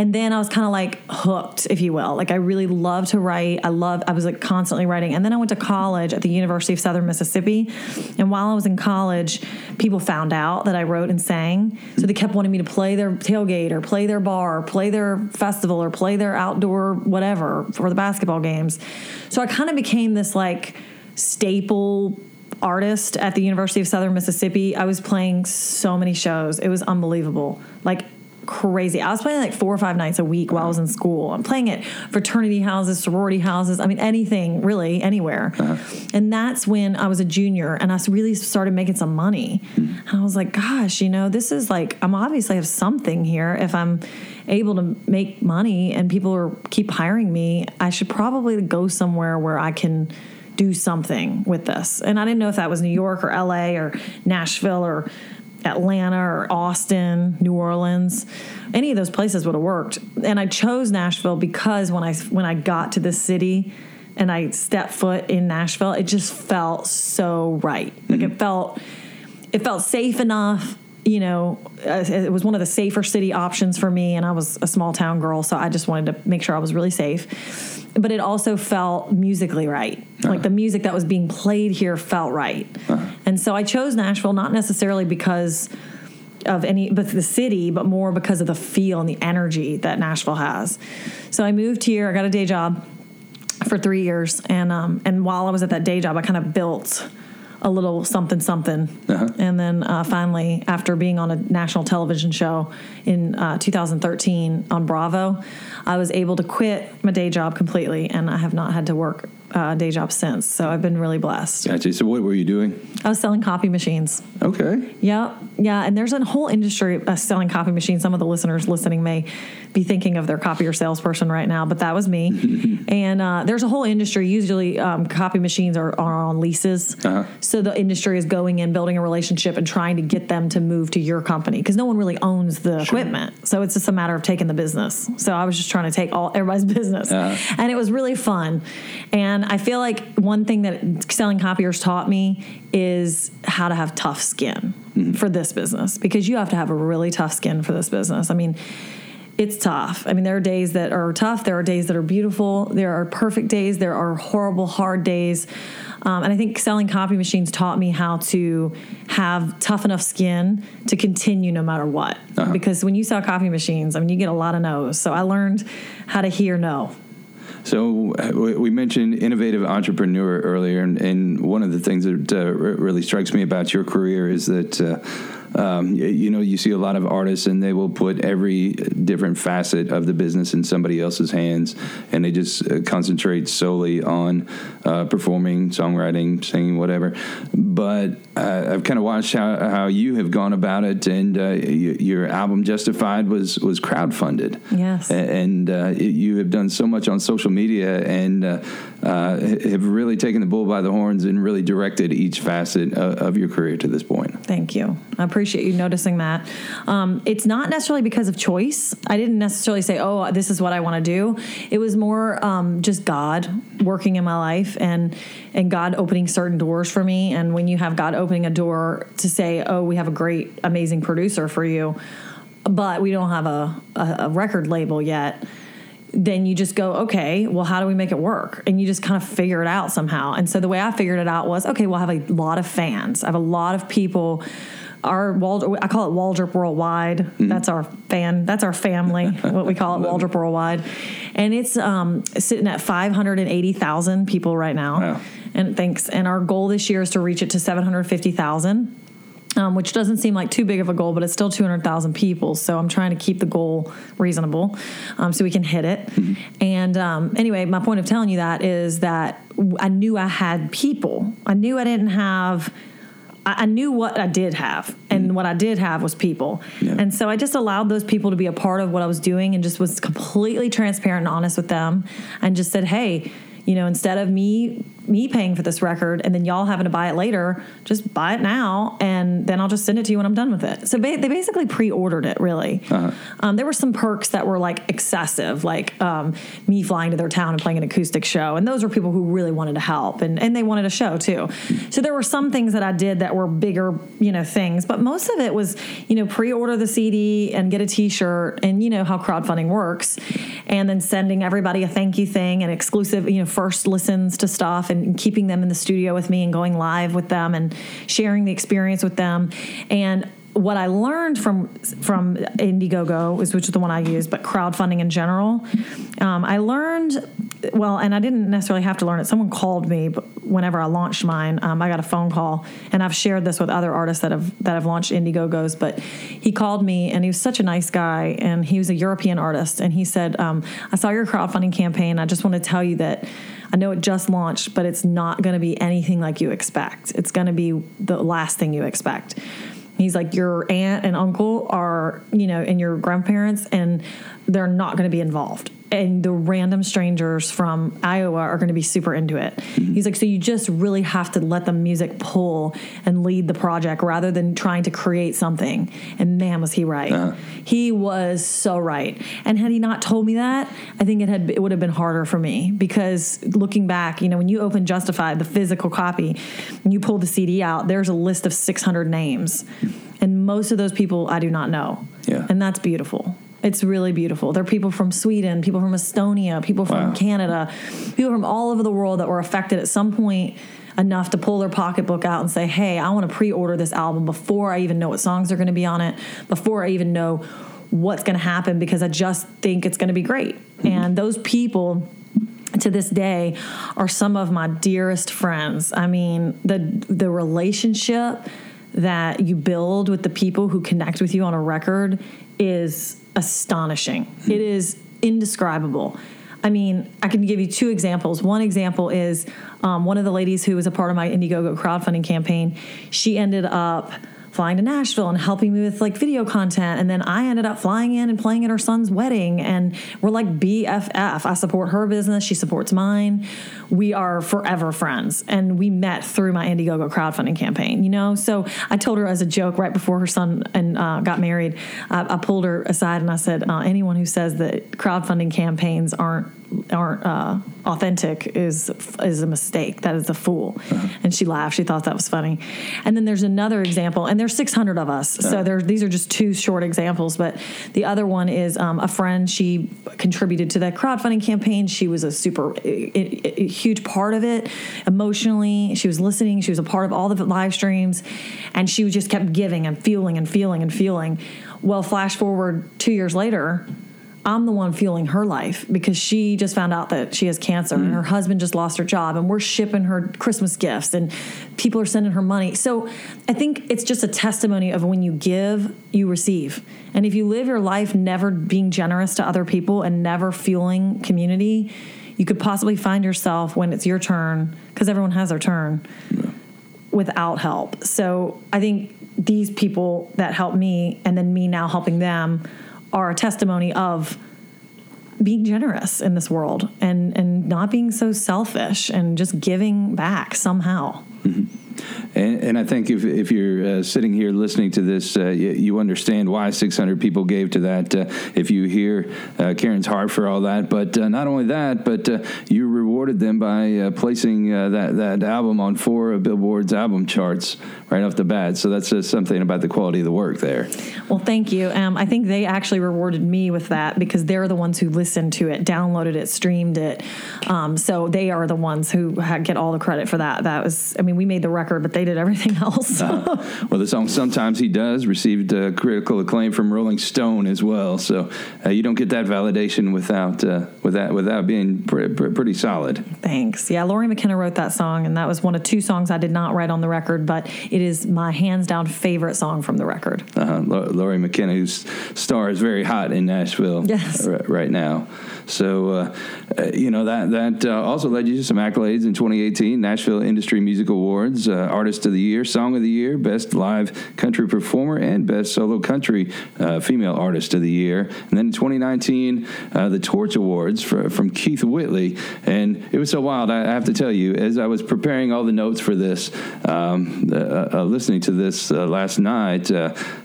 And then I was kind of like hooked, if you will. Like I really love to write. I love. I was like constantly writing. And then I went to college at the University of Southern Mississippi. And while I was in college, people found out that I wrote and sang. So they kept wanting me to play their tailgate or play their bar, or play their festival, or play their outdoor whatever for the basketball games. So I kind of became this like staple artist at the University of Southern Mississippi. I was playing so many shows. It was unbelievable. Like crazy. I was playing like four or five nights a week while I was in school. I'm playing at fraternity houses, sorority houses. I mean, anything really, anywhere. Uh-huh. And that's when I was a junior and I really started making some money. Hmm. And I was like, gosh, you know, this is like, I'm obviously have something here. If I'm able to make money and people are keep hiring me, I should probably go somewhere where I can do something with this. And I didn't know if that was New York or LA or Nashville or Atlanta or Austin, New Orleans, any of those places would have worked. And I chose Nashville because when I when I got to the city and I stepped foot in Nashville, it just felt so right. Like it mm-hmm. felt it felt safe enough. You know, uh, it was one of the safer city options for me, and I was a small town girl, so I just wanted to make sure I was really safe. But it also felt musically right. Like the music that was being played here felt right. And so I chose Nashville not necessarily because of any but the city, but more because of the feel and the energy that Nashville has. So I moved here, I got a day job for three years, and um, and while I was at that day job, I kind of built a little something something, and then uh, finally, after being on a national television show in uh, 2013 on Bravo, I was able to quit my day job completely, and I have not had to work uh, day job since. So I've been really blessed. Gotcha. So, what were you doing? I was selling copy machines. Okay. Yeah, yeah, and there's a whole industry of selling copy machines. Some of the listeners listening may be thinking of their copier salesperson right now, but that was me. and uh, there's a whole industry. Usually, um, copy machines are, are on leases, Uh-huh. so the industry is going in, building a relationship, and trying to get them to move to your company because no one really owns the equipment. So it's just a matter of taking the business. So I was just trying to take all everybody's business, Uh-huh. and it was really fun. And I feel like one thing that selling copiers taught me is how to have tough skin for this business because you have to have a really tough skin for this business. I mean, it's tough. I mean, there are days that are tough. There are days that are beautiful. There are perfect days. There are horrible, hard days. Um, and I think selling copy machines taught me how to have tough enough skin to continue no matter what. Because when you sell copy machines, I mean, you get a lot of no's. So I learned how to hear no. So uh, we mentioned innovative entrepreneur earlier, and, and one of the things that uh, re- really strikes me about your career is that. Uh, um, you know, you see a lot of artists, and they will put every different facet of the business in somebody else's hands, and they just uh, concentrate solely on uh, performing, songwriting, singing, whatever. But uh, I've kind of watched how, how you have gone about it, and uh, y- your album "Justified" was was crowdfunded. Yes. And uh, it- you have done so much on social media and uh, have really taken the bull by the horns and really directed each facet of, of your career to this point. Thank you. I appreciate you noticing that. Um, it's not necessarily because of choice. I didn't necessarily say, "Oh, this is what I want to do." It was more um, just God working in my life and and God opening certain doors for me. And when you have God opening a door to say, "Oh, we have a great, amazing producer for you," but we don't have a, a, a record label yet then you just go, okay, well, how do we make it work? And you just kind of figure it out somehow. And so the way I figured it out was, okay, well, I have a lot of fans. I have a lot of people our Waldrup, I call it Waldrup Worldwide. Mm-hmm. That's our fan. That's our family. what we call it, Waldrup Worldwide, and it's um, sitting at five hundred and eighty thousand people right now. Wow. And thanks. And our goal this year is to reach it to seven hundred fifty thousand. Um, which doesn't seem like too big of a goal, but it's still 200,000 people. So I'm trying to keep the goal reasonable um, so we can hit it. And um, anyway, my point of telling you that is that I knew I had people. I knew I didn't have. I I knew what I did have, and what I did have was people. Yeah. And so I just allowed those people to be a part of what I was doing and just was completely transparent and honest with them and just said, hey, you know, instead of me me paying for this record and then y'all having to buy it later, just buy it now and then I'll just send it to you when I'm done with it. So ba- they basically pre-ordered it. Really, um, there were some perks that were like excessive, like um, me flying to their town and playing an acoustic show, and those were people who really wanted to help and and they wanted a show too. So there were some things that I did that were bigger, you know, things, but most of it was, you know, pre-order the CD and get a T-shirt, and you know how crowdfunding works, and then sending everybody a thank you thing and exclusive, you know, first listens to stuff and keeping them in the studio with me and going live with them and sharing the experience with them. And what I learned from from Indiegogo is which is the one I use, but crowdfunding in general, um, I learned well, and I didn't necessarily have to learn it. Someone called me whenever I launched mine. Um, I got a phone call, and I've shared this with other artists that have that have launched Indiegogos. But he called me, and he was such a nice guy, and he was a European artist, and he said, um, "I saw your crowdfunding campaign. I just want to tell you that." I know it just launched, but it's not going to be anything like you expect. It's going to be the last thing you expect. He's like, your aunt and uncle are, you know, and your grandparents, and they're not going to be involved. And the random strangers from Iowa are going to be super into it. Mm-hmm. He's like, so you just really have to let the music pull and lead the project rather than trying to create something. And man, was he right. Uh-huh. He was so right. And had he not told me that, I think it had it would have been harder for me because looking back, you know, when you open Justified, the physical copy, and you pull the CD out, there's a list of 600 names, hmm. and most of those people I do not know. Yeah. and that's beautiful. It's really beautiful. There are people from Sweden, people from Estonia, people from Wow. Canada, people from all over the world that were affected at some point enough to pull their pocketbook out and say, "Hey, I want to pre-order this album before I even know what songs are going to be on it, before I even know what's going to happen because I just think it's going to be great." Mm-hmm. And those people to this day are some of my dearest friends. I mean, the the relationship that you build with the people who connect with you on a record is astonishing. It is indescribable. I mean, I can give you two examples. One example is um, one of the ladies who was a part of my Indiegogo crowdfunding campaign. She ended up flying to Nashville and helping me with like video content. And then I ended up flying in and playing at her son's wedding. And we're like BFF. I support her business, she supports mine. We are forever friends. And we met through my Indiegogo crowdfunding campaign, you know? So I told her as a joke right before her son and uh, got married, I, I pulled her aside and I said, uh, anyone who says that crowdfunding campaigns aren't aren't uh, authentic is is a mistake. That is a fool. And she laughed. She thought that was funny. And then there's another example, and there's 600 of us. So there, these are just two short examples. But the other one is um, a friend. She contributed to that crowdfunding campaign. She was a super a, a- a huge part of it emotionally. She was listening. She was a part of all the live streams, and she just kept giving and feeling and feeling and feeling. Well, flash forward two years later. I'm the one fueling her life because she just found out that she has cancer and mm. her husband just lost her job and we're shipping her Christmas gifts and people are sending her money. So I think it's just a testimony of when you give, you receive. And if you live your life never being generous to other people and never fueling community, you could possibly find yourself when it's your turn because everyone has their turn without help. So I think these people that help me and then me now helping them are a testimony of being generous in this world and and not being so selfish and just giving back somehow. Mm-hmm. And, and I think if, if you're uh, sitting here listening to this, uh, you, you understand why 600 people gave to that. Uh, if you hear uh, Karen's heart for all that, but uh, not only that, but uh, you rewarded them by placing that that album on four of Billboard's album charts right off the bat. So that says something about the quality of the work there. Well, thank you. Um, I think they actually rewarded me with that because they're the ones who listened to it, downloaded it, streamed it. Um, so they are the ones who get all the credit for that. That was, I mean, we made the record, but they stated everything else. Well, the song "Sometimes He Does" received uh, critical acclaim from Rolling Stone as well. So uh, you don't get that validation without uh, without without being pre- pre- pretty solid. Thanks. Yeah, Lori McKenna wrote that song, and that was one of two songs I did not write on the record, but it is my hands down favorite song from the record. Uh, Lori McKenna, whose star is very hot in Nashville Yes. r- right now. So, uh, uh, you know, that that uh, also led you to some accolades in 2018 Nashville Industry Music Awards, uh, Artist of the Year, Song of the Year, Best Live Country Performer, and Best Solo Country uh, Female Artist of the Year. And then in 2019, uh, the Torch Awards for, from Keith Whitley. And it was so wild, I have to tell you, as I was preparing all the notes for this, um, uh, uh, listening to this uh, last night,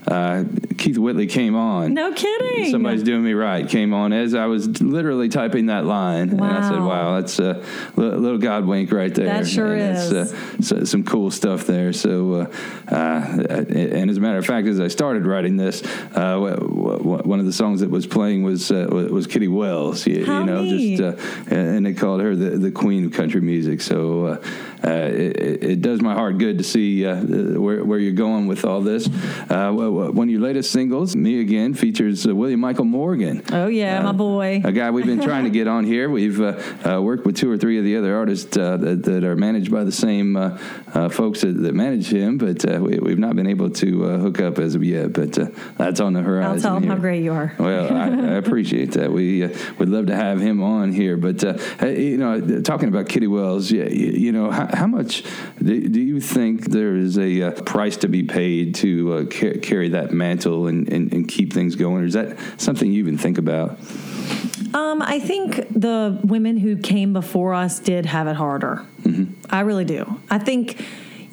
uh, uh, Keith Whitley came on. No kidding. Somebody's doing me right. Came on as I was literally typing that line, and I said, Wow. "Wow, that's a little God wink right there." That sure and it's, is. uh, so- some cool stuff there. So, uh, uh, and as a matter of fact, as I started writing this, uh, one of the songs that was playing was uh, was Kitty Wells. You, you know, neat. just uh, and they called her the the queen of country music. So. Uh, it, it- does my heart good to see uh, where, where you're going with all this. Uh, one of your latest singles, "Me Again," features uh, William Michael Morgan. Oh, yeah, my boy. A guy we've been trying to get on here. We've uh, uh, worked with two or three of the other artists uh, that, that are managed by the same uh, uh, folks that, that manage him, but uh, we, we've not been able to uh, hook up as of yet. But uh, that's on the horizon. I'll tell him how great you are. Well, I, I appreciate that. We uh, would love to have him on here, but uh, you know, talking about Kitty Wells, yeah, you, you know, how, how much do, do you think there is a uh, price to be paid to uh, ca- carry that mantle and, and, and keep things going? Or is that something you even think about? Um, I think the women who came before us did have it harder. I really do. I think,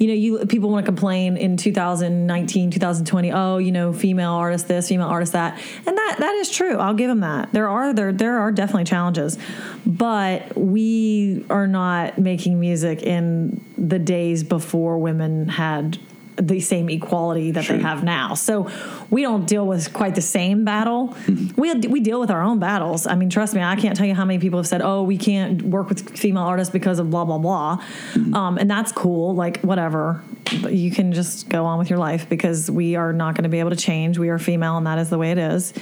you know, you people want to complain in 2019, 2020. Oh, you know, female artist this, female artist that, and that that is true. I'll give them that. There are there there are definitely challenges, but we are not making music in the days before women had the same equality that they have now. So we don't deal with quite the same battle. We we deal with our own battles. I mean, trust me, I can't tell you how many people have said, "Oh, we can't work with female artists because of blah blah blah," um, and that's cool. Like whatever, but you can just go on with your life because we are not going to be able to change. We are female, and that is the way it is.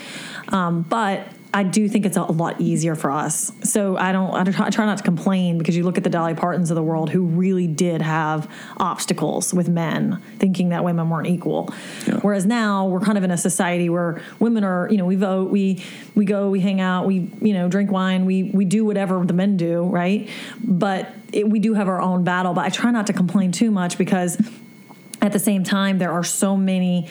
Um, but I do think it's a lot easier for us. So I don't. I try, not to complain because you look at the Dolly Partons of the world who really did have obstacles with men, thinking that women weren't equal. Yeah. Whereas now we're kind of in a society where women are. You know, we vote, we we go, we hang out, we you know drink wine, we we do whatever the men do, right? But it, we do have our own battle. But I try not to complain too much because at the same time there are so many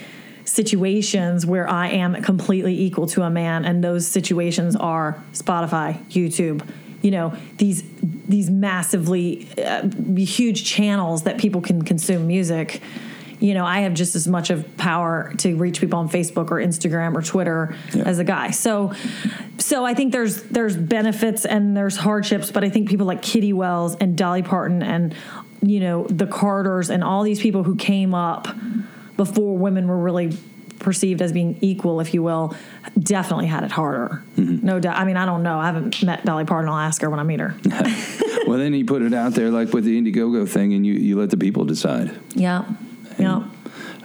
situations where I am completely equal to a man and those situations are Spotify, YouTube, you know, these these massively uh, huge channels that people can consume music. You know, I have just as much of power to reach people on Facebook or Instagram or Twitter Yeah. as a guy. So so I think there's there's benefits and there's hardships, but I think people like Kitty Wells and Dolly Parton and you know the Carters and all these people who came up before women were really perceived as being equal, if you will, definitely had it harder. Mm-hmm. No doubt. I mean, I don't know. I haven't met Dolly Parton. I'll ask her when I meet her. well, then you put it out there like with the Indiegogo thing, and you, you let the people decide. yeah. Yeah.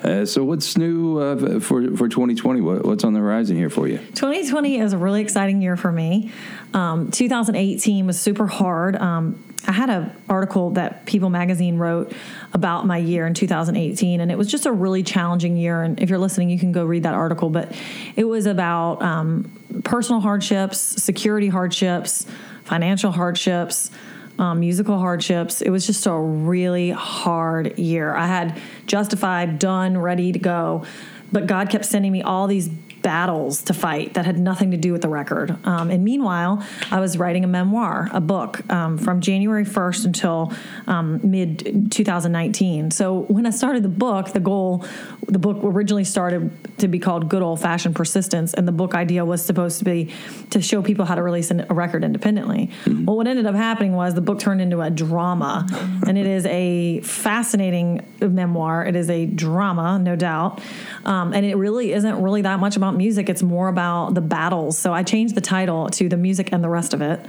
Uh, so what's new uh, for for 2020? What, what's on the horizon here for you? 2020 is a really exciting year for me. Um, 2018 was super hard. Um, I had an article that People Magazine wrote about my year in 2018, and it was just a really challenging year. And if you're listening, you can go read that article. But it was about um, personal hardships, security hardships, financial hardships. Um, musical hardships. It was just a really hard year. I had Justified done, ready to go, but God kept sending me all these battles to fight that had nothing to do with the record. Um, and meanwhile, I was writing a memoir, a book um, from January 1st until um, mid 2019. So when I started the book, the goal, the book originally started to be called Good Old Fashioned Persistence, and the book idea was supposed to be to show people how to release an- a record independently. Well, what ended up happening was the book turned into a drama, and it is a fascinating memoir. It is a drama, no doubt, um, and it really isn't really that much about music. It's more about the battles. So I changed the title to "The Music and the Rest of It,"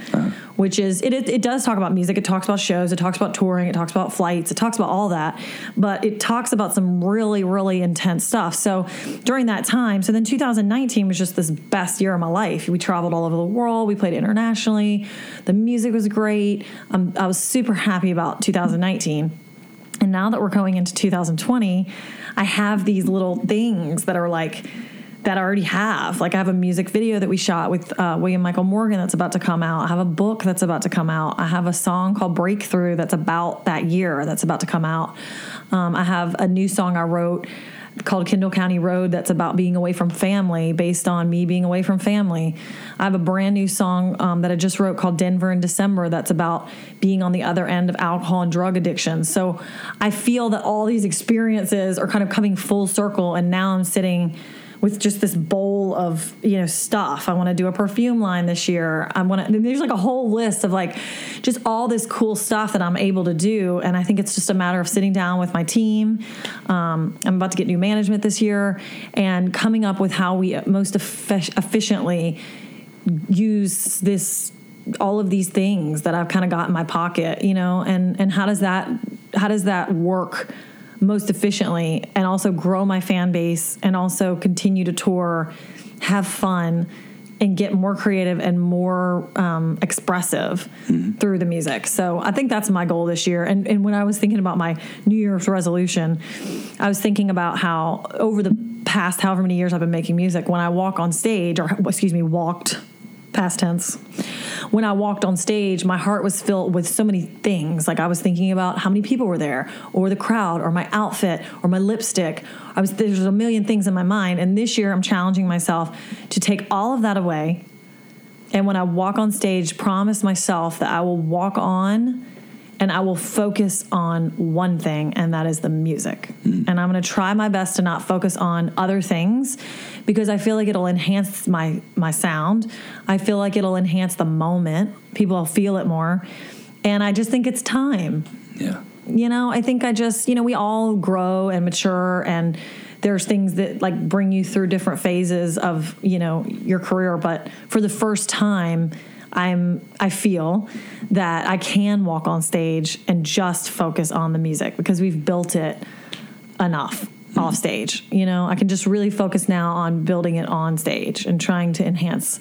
which is it, it, it does talk about music. It talks about shows. It talks about touring. It talks about flights. It talks about all that, but it talks about some really really intense stuff. So during that time, so then 2019 was just this best year of my life. We traveled all over the world. We played internationally. The music was great. Um, I was super happy about 2019. And now that we're going into 2020, I have these little things that are like that I already have. Like I have a music video that we shot with uh, William Michael Morgan that's about to come out. I have a book that's about to come out. I have a song called Breakthrough that's about that year that's about to come out. Um, I have a new song I wrote called Kendall County Road that's about being away from family, based on me being away from family. I have a brand new song um, that I just wrote called Denver in December that's about being on the other end of alcohol and drug addiction. So I feel that all these experiences are kind of coming full circle, and now I'm sitting with just this bowl of you know stuff. I want to do a perfume line this year. I want to. There's like a whole list of like just all this cool stuff that I'm able to do, and I think it's just a matter of sitting down with my team. Um, I'm about to get new management this year, and coming up with how we most effic- efficiently use this all of these things that I've kind of got in my pocket, you know, and and how does that how does that work most efficiently and also grow my fan base and also continue to tour, have fun, and get more creative and more um, expressive mm-hmm. through the music. So I think that's my goal this year. And, and when I was thinking about my New Year's resolution, I was thinking about how over the past however many years I've been making music, when I walk on stage, or excuse me, walked past tense. When I walked on stage, my heart was filled with so many things. Like I was thinking about how many people were there, or the crowd, or my outfit, or my lipstick. I was there's a million things in my mind. And this year, I'm challenging myself to take all of that away. And when I walk on stage, promise myself that I will walk on and I will focus on one thing, and that is the music. Mm. And I'm going to try my best to not focus on other things because I feel like it'll enhance my my sound. I feel like it'll enhance the moment. People will feel it more, and I just think it's time. Yeah. You know, I think I just you know we all grow and mature and there's things that like bring you through different phases of you know your career but for the first time I'm I feel that I can walk on stage and just focus on the music because we've built it enough off stage. You know, I can just really focus now on building it on stage and trying to enhance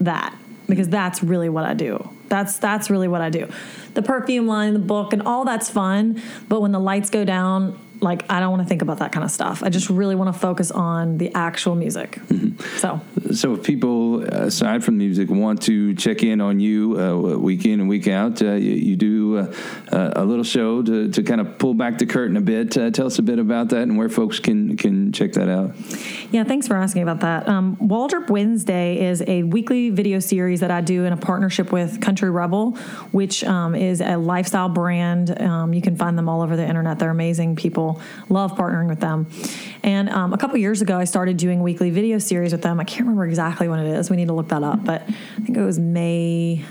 that because that's really what I do. That's that's really what I do. The perfume line, the book, and all that's fun. But when the lights go down, like I don't want to think about that kind of stuff. I just really want to focus on the actual music. Mm-hmm. So, so if people aside from music want to check in on you uh, week in and week out, uh, you, you, do uh, a little show to, to kind of pull back the curtain a bit. Uh, tell us a bit about that and where folks can can check that out. Yeah, thanks for asking about that. Um, Waldrup Wednesday is a weekly video series that I do in a partnership with Country Rebel, which um, is a lifestyle brand. Um, you can find them all over the internet. They're amazing people Love partnering with them. And um, a couple years ago, I started doing weekly video series with them. I can't remember exactly when it is. We need to look that up. But I think it was May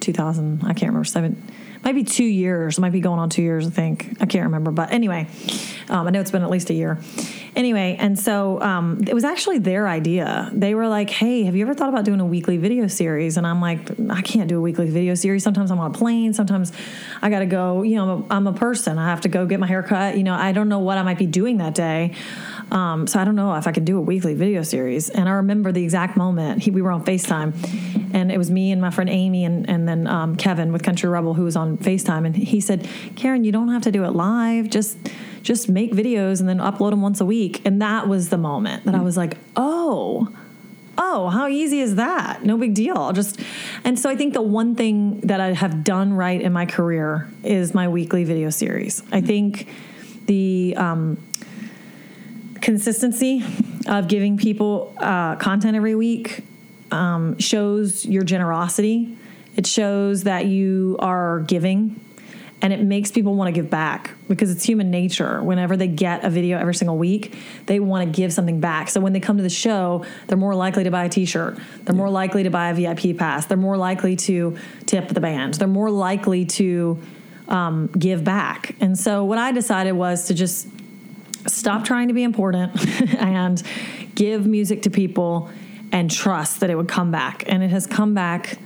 2000. I can't remember. Seven might be two years. Might be going on two years, I think. I can't remember. But anyway, um, I know it's been at least a year. Anyway, and so um, it was actually their idea. They were like, hey, have you ever thought about doing a weekly video series? And I'm like, I can't do a weekly video series. Sometimes I'm on a plane. Sometimes I got to go, you know, I'm a, I'm a person. I have to go get my hair cut. You know, I don't know what I might be doing that day. Um, so I don't know if I could do a weekly video series. And I remember the exact moment he, we were on FaceTime, and it was me and my friend Amy and, and then um, Kevin with Country Rebel who was on FaceTime, and he said, "Karen, you don't have to do it live. Just just make videos and then upload them once a week." And that was the moment that I was like, "Oh." oh, how easy is that? No big deal. I'll just and so I think the one thing that I have done right in my career is my weekly video series. I think the um, consistency of giving people uh, content every week um, shows your generosity. It shows that you are giving and it makes people want to give back because it's human nature. Whenever they get a video every single week, they want to give something back. So when they come to the show, they're more likely to buy a t-shirt. They're more likely to buy a VIP pass. They're more likely to tip the band. They're more likely to um, give back. And so what I decided was to just stop trying to be important and give music to people and trust that it would come back. And it has come back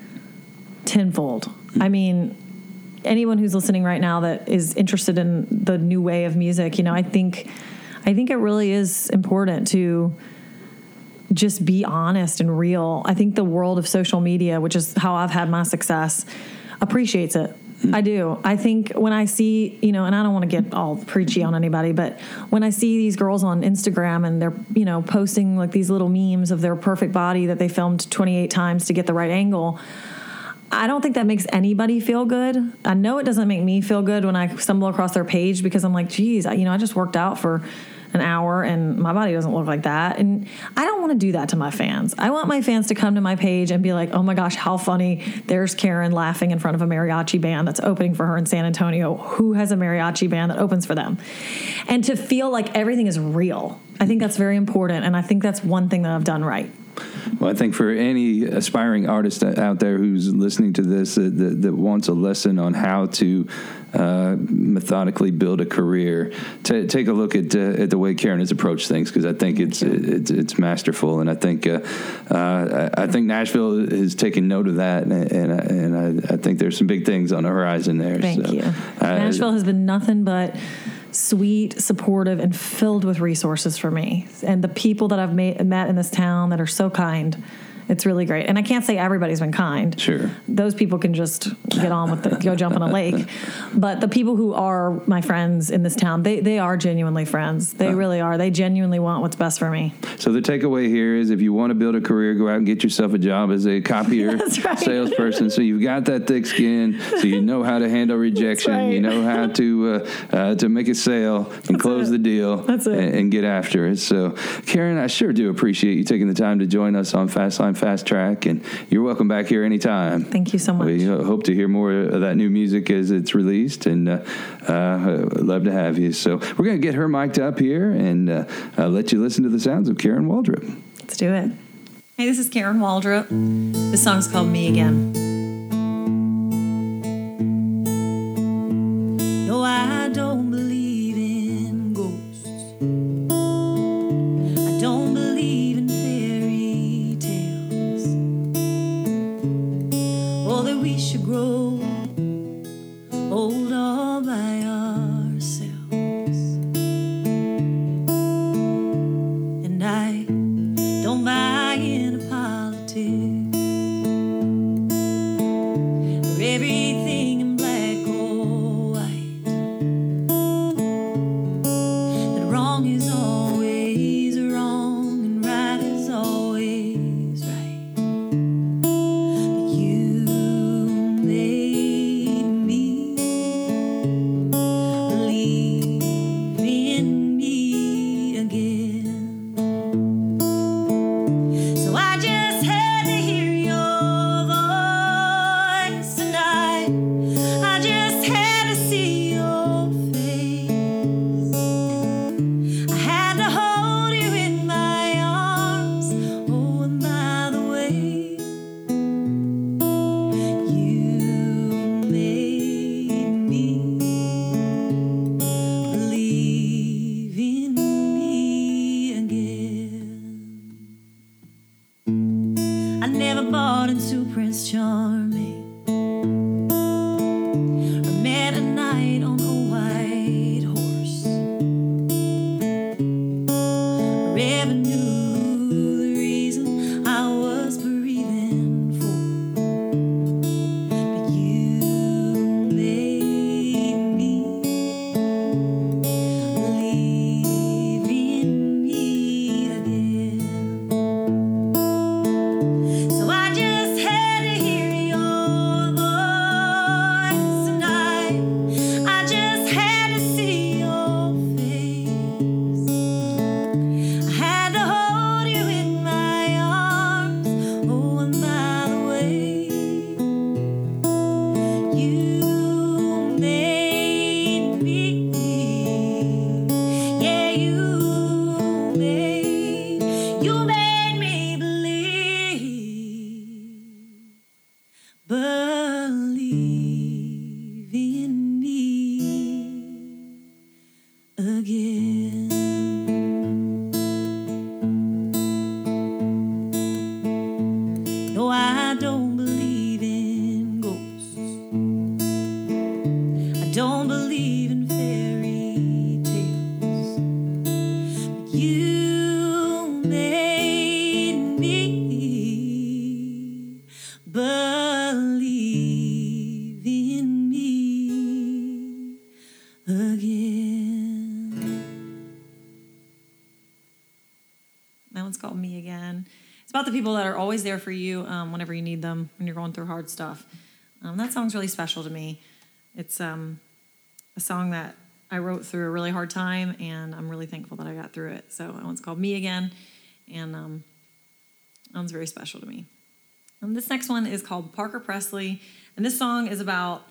tenfold. I mean, anyone who's listening right now that is interested in the new way of music, you know, I think I think it really is important to just be honest and real. I think the world of social media, which is how I've had my success, appreciates it. I do. I think when I see, you know, and I don't want to get all preachy on anybody, but when I see these girls on Instagram and they're, you know, posting like these little memes of their perfect body that they filmed 28 times to get the right angle, I don't think that makes anybody feel good. I know it doesn't make me feel good when I stumble across their page because I'm like, geez, I, you know, I just worked out for an hour and my body doesn't look like that. And I don't want to do that to my fans. I want my fans to come to my page and be like, oh my gosh, how funny. There's Karen laughing in front of a mariachi band that's opening for her in San Antonio. Who has a mariachi band that opens for them? And to feel like everything is real. I think that's very important. And I think that's one thing that I've done right. Well, I think for any aspiring artist out there who's listening to this that, that, that wants a lesson on how to uh, methodically build a career, t- take a look at uh, at the way Karen has approached things because I think it's, it's it's masterful, and I think uh, uh, I think Nashville has taken note of that, and and, and I, I, think there's some big things on the horizon there. Thank so, you. Nashville has been nothing but sweet, supportive, and filled with resources for me. And the people that I've met in this town that are so kind it's really great. And I can't say everybody's been kind. Sure. Those people can just get on with it, go jump in a lake. But the people who are my friends in this town, they, they are genuinely friends. They really are. They genuinely want what's best for me. So the takeaway here is if you want to build a career, go out and get yourself a job as a copier right. salesperson. so you've got that thick skin, so you know how to handle rejection, right. you know how to uh, uh, to make a sale and That's close it. the deal That's it. And, and get after it. So Karen, I sure do appreciate you taking the time to join us on Fastline Fast Track, and you're welcome back here anytime. Thank you so much. We hope to hear more of that new music as it's released, and uh, uh, love to have you. So we're going to get her mic'd up here and uh, let you listen to the sounds of Karen Waldrup. Let's do it. Hey, this is Karen Waldrup. This song's called Me Again. That we should grow old all by ourselves. People that are always there for you um, whenever you need them, when you're going through hard stuff. Um, that song's really special to me. It's um, a song that I wrote through a really hard time, and I'm really thankful that I got through it. So that one's called Me Again, and um, that one's very special to me. Um, this next one is called Parker Presley, and this song is about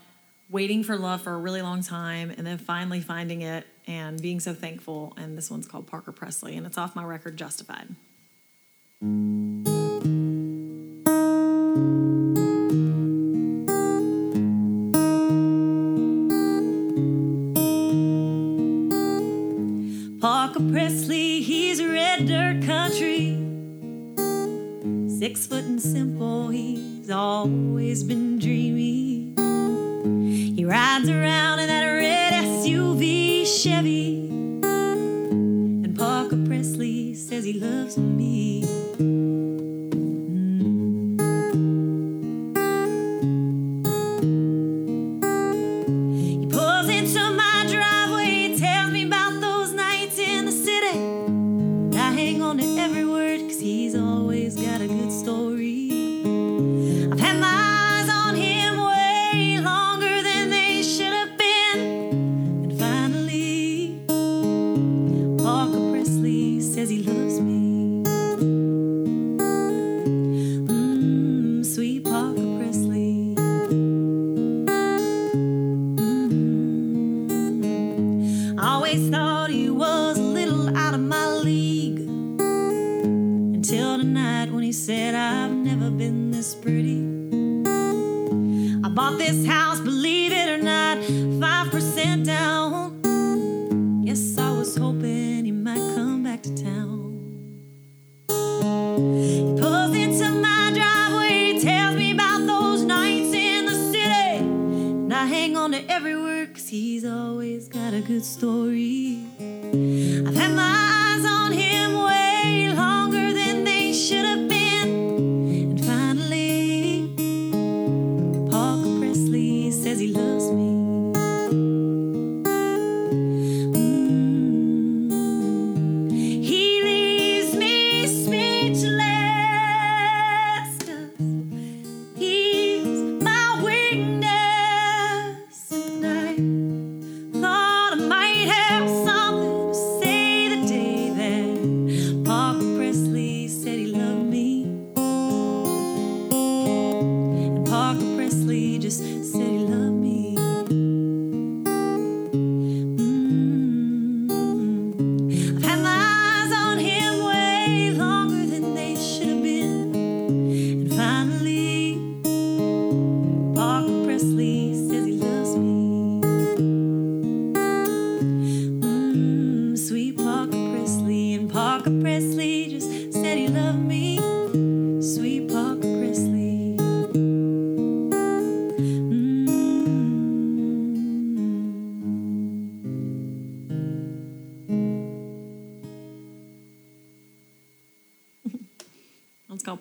waiting for love for a really long time and then finally finding it and being so thankful. And this one's called Parker Presley, and it's off my record Justified. Parker And simple, he's always been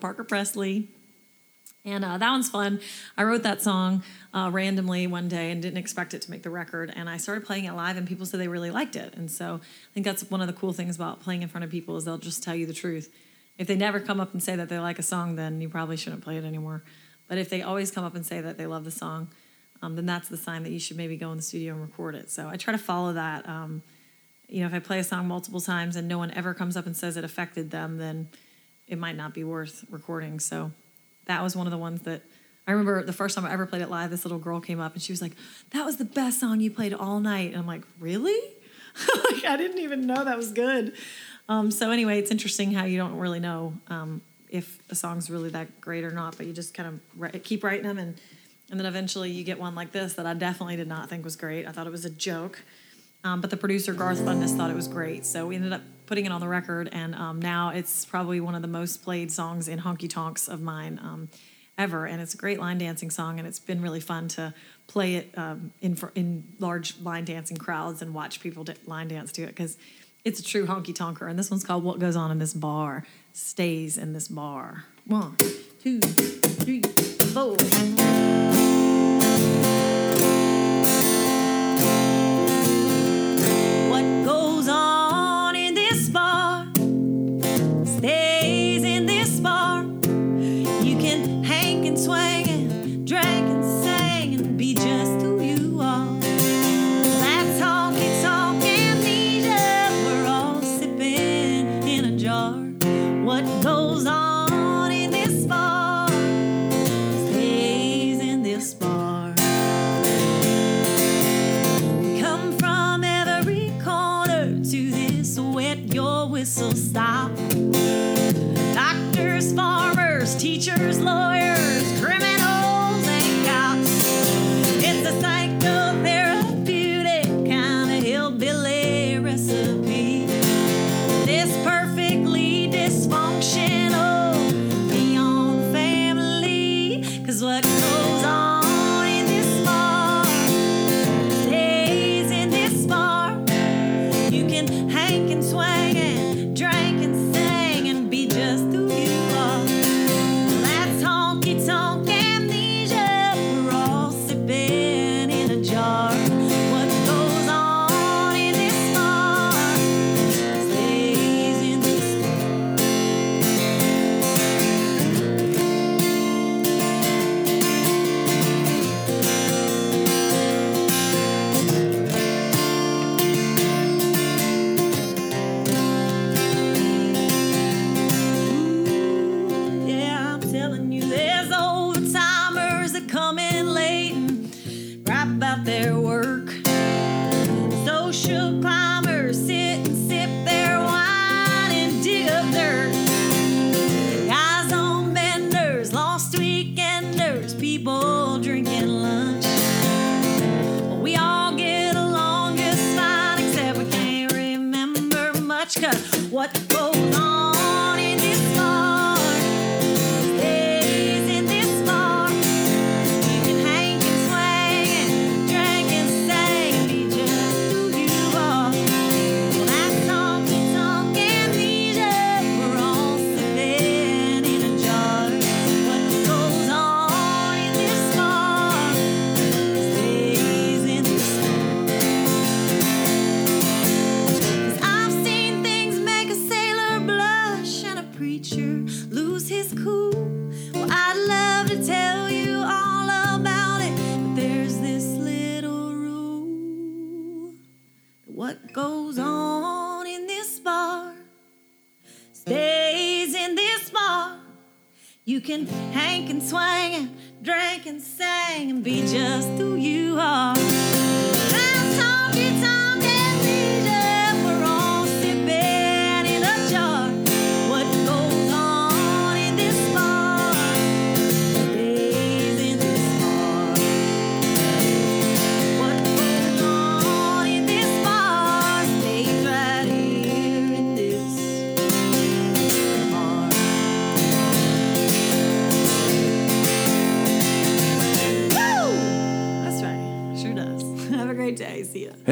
Parker Presley. And uh, that one's fun. I wrote that song uh, randomly one day and didn't expect it to make the record. And I started playing it live, and people said they really liked it. And so I think that's one of the cool things about playing in front of people is they'll just tell you the truth. If they never come up and say that they like a song, then you probably shouldn't play it anymore. But if they always come up and say that they love the song, um, then that's the sign that you should maybe go in the studio and record it. So I try to follow that. Um, you know, if I play a song multiple times and no one ever comes up and says it affected them, then it might not be worth recording. So that was one of the ones that I remember the first time I ever played it live, this little girl came up and she was like, That was the best song you played all night. And I'm like, Really? like, I didn't even know that was good. Um, so, anyway, it's interesting how you don't really know um, if a song's really that great or not, but you just kind of keep writing them. And, and then eventually you get one like this that I definitely did not think was great. I thought it was a joke. Um, but the producer Garth Fundis thought it was great, so we ended up putting it on the record, and um, now it's probably one of the most played songs in honky tonks of mine. Um, ever, and it's a great line dancing song, and it's been really fun to play it um, in for, in large line dancing crowds and watch people line dance to it because it's a true honky tonker. And this one's called "What Goes On in This Bar Stays in This Bar." One, two, three, four.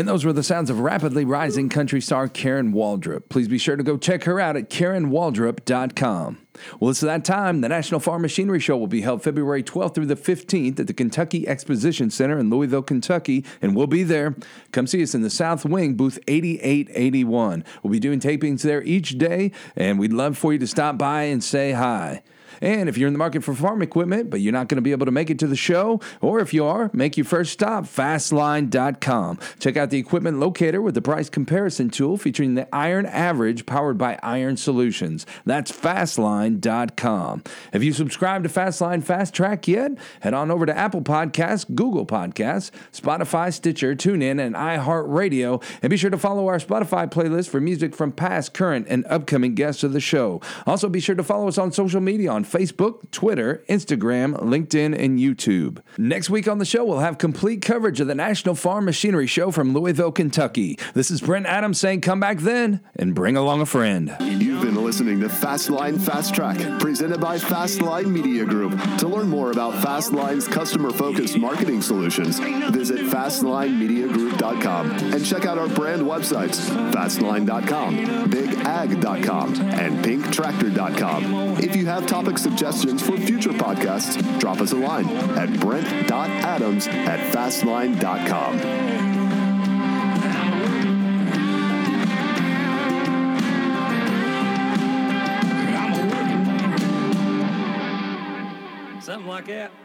And those were the sounds of rapidly rising country star Karen Waldrup. Please be sure to go check her out at KarenWaldrup.com. Well, it's that time. The National Farm Machinery Show will be held February 12th through the 15th at the Kentucky Exposition Center in Louisville, Kentucky, and we'll be there. Come see us in the South Wing, booth 8881. We'll be doing tapings there each day, and we'd love for you to stop by and say hi. And if you're in the market for farm equipment, but you're not going to be able to make it to the show, or if you are, make your first stop fastline.com. Check out the equipment locator with the price comparison tool featuring the Iron Average powered by Iron Solutions. That's fastline.com. Have you subscribed to Fastline Fast Track yet? Head on over to Apple Podcasts, Google Podcasts, Spotify, Stitcher, TuneIn, and iHeartRadio. And be sure to follow our Spotify playlist for music from past, current, and upcoming guests of the show. Also, be sure to follow us on social media on Facebook, Twitter, Instagram, LinkedIn, and YouTube. Next week on the show, we'll have complete coverage of the National Farm Machinery Show from Louisville, Kentucky. This is Brent Adams saying come back then and bring along a friend. You've been listening to Fastline Fast Track, presented by Fastline Media Group. To learn more about Fastline's customer focused marketing solutions, visit FastlineMediaGroup.com and check out our brand websites Fastline.com, BigAg.com, and PinkTractor.com. If you have topic suggestions for future podcasts, drop us a line at Brent.Adams at Fastline.com. Something like that.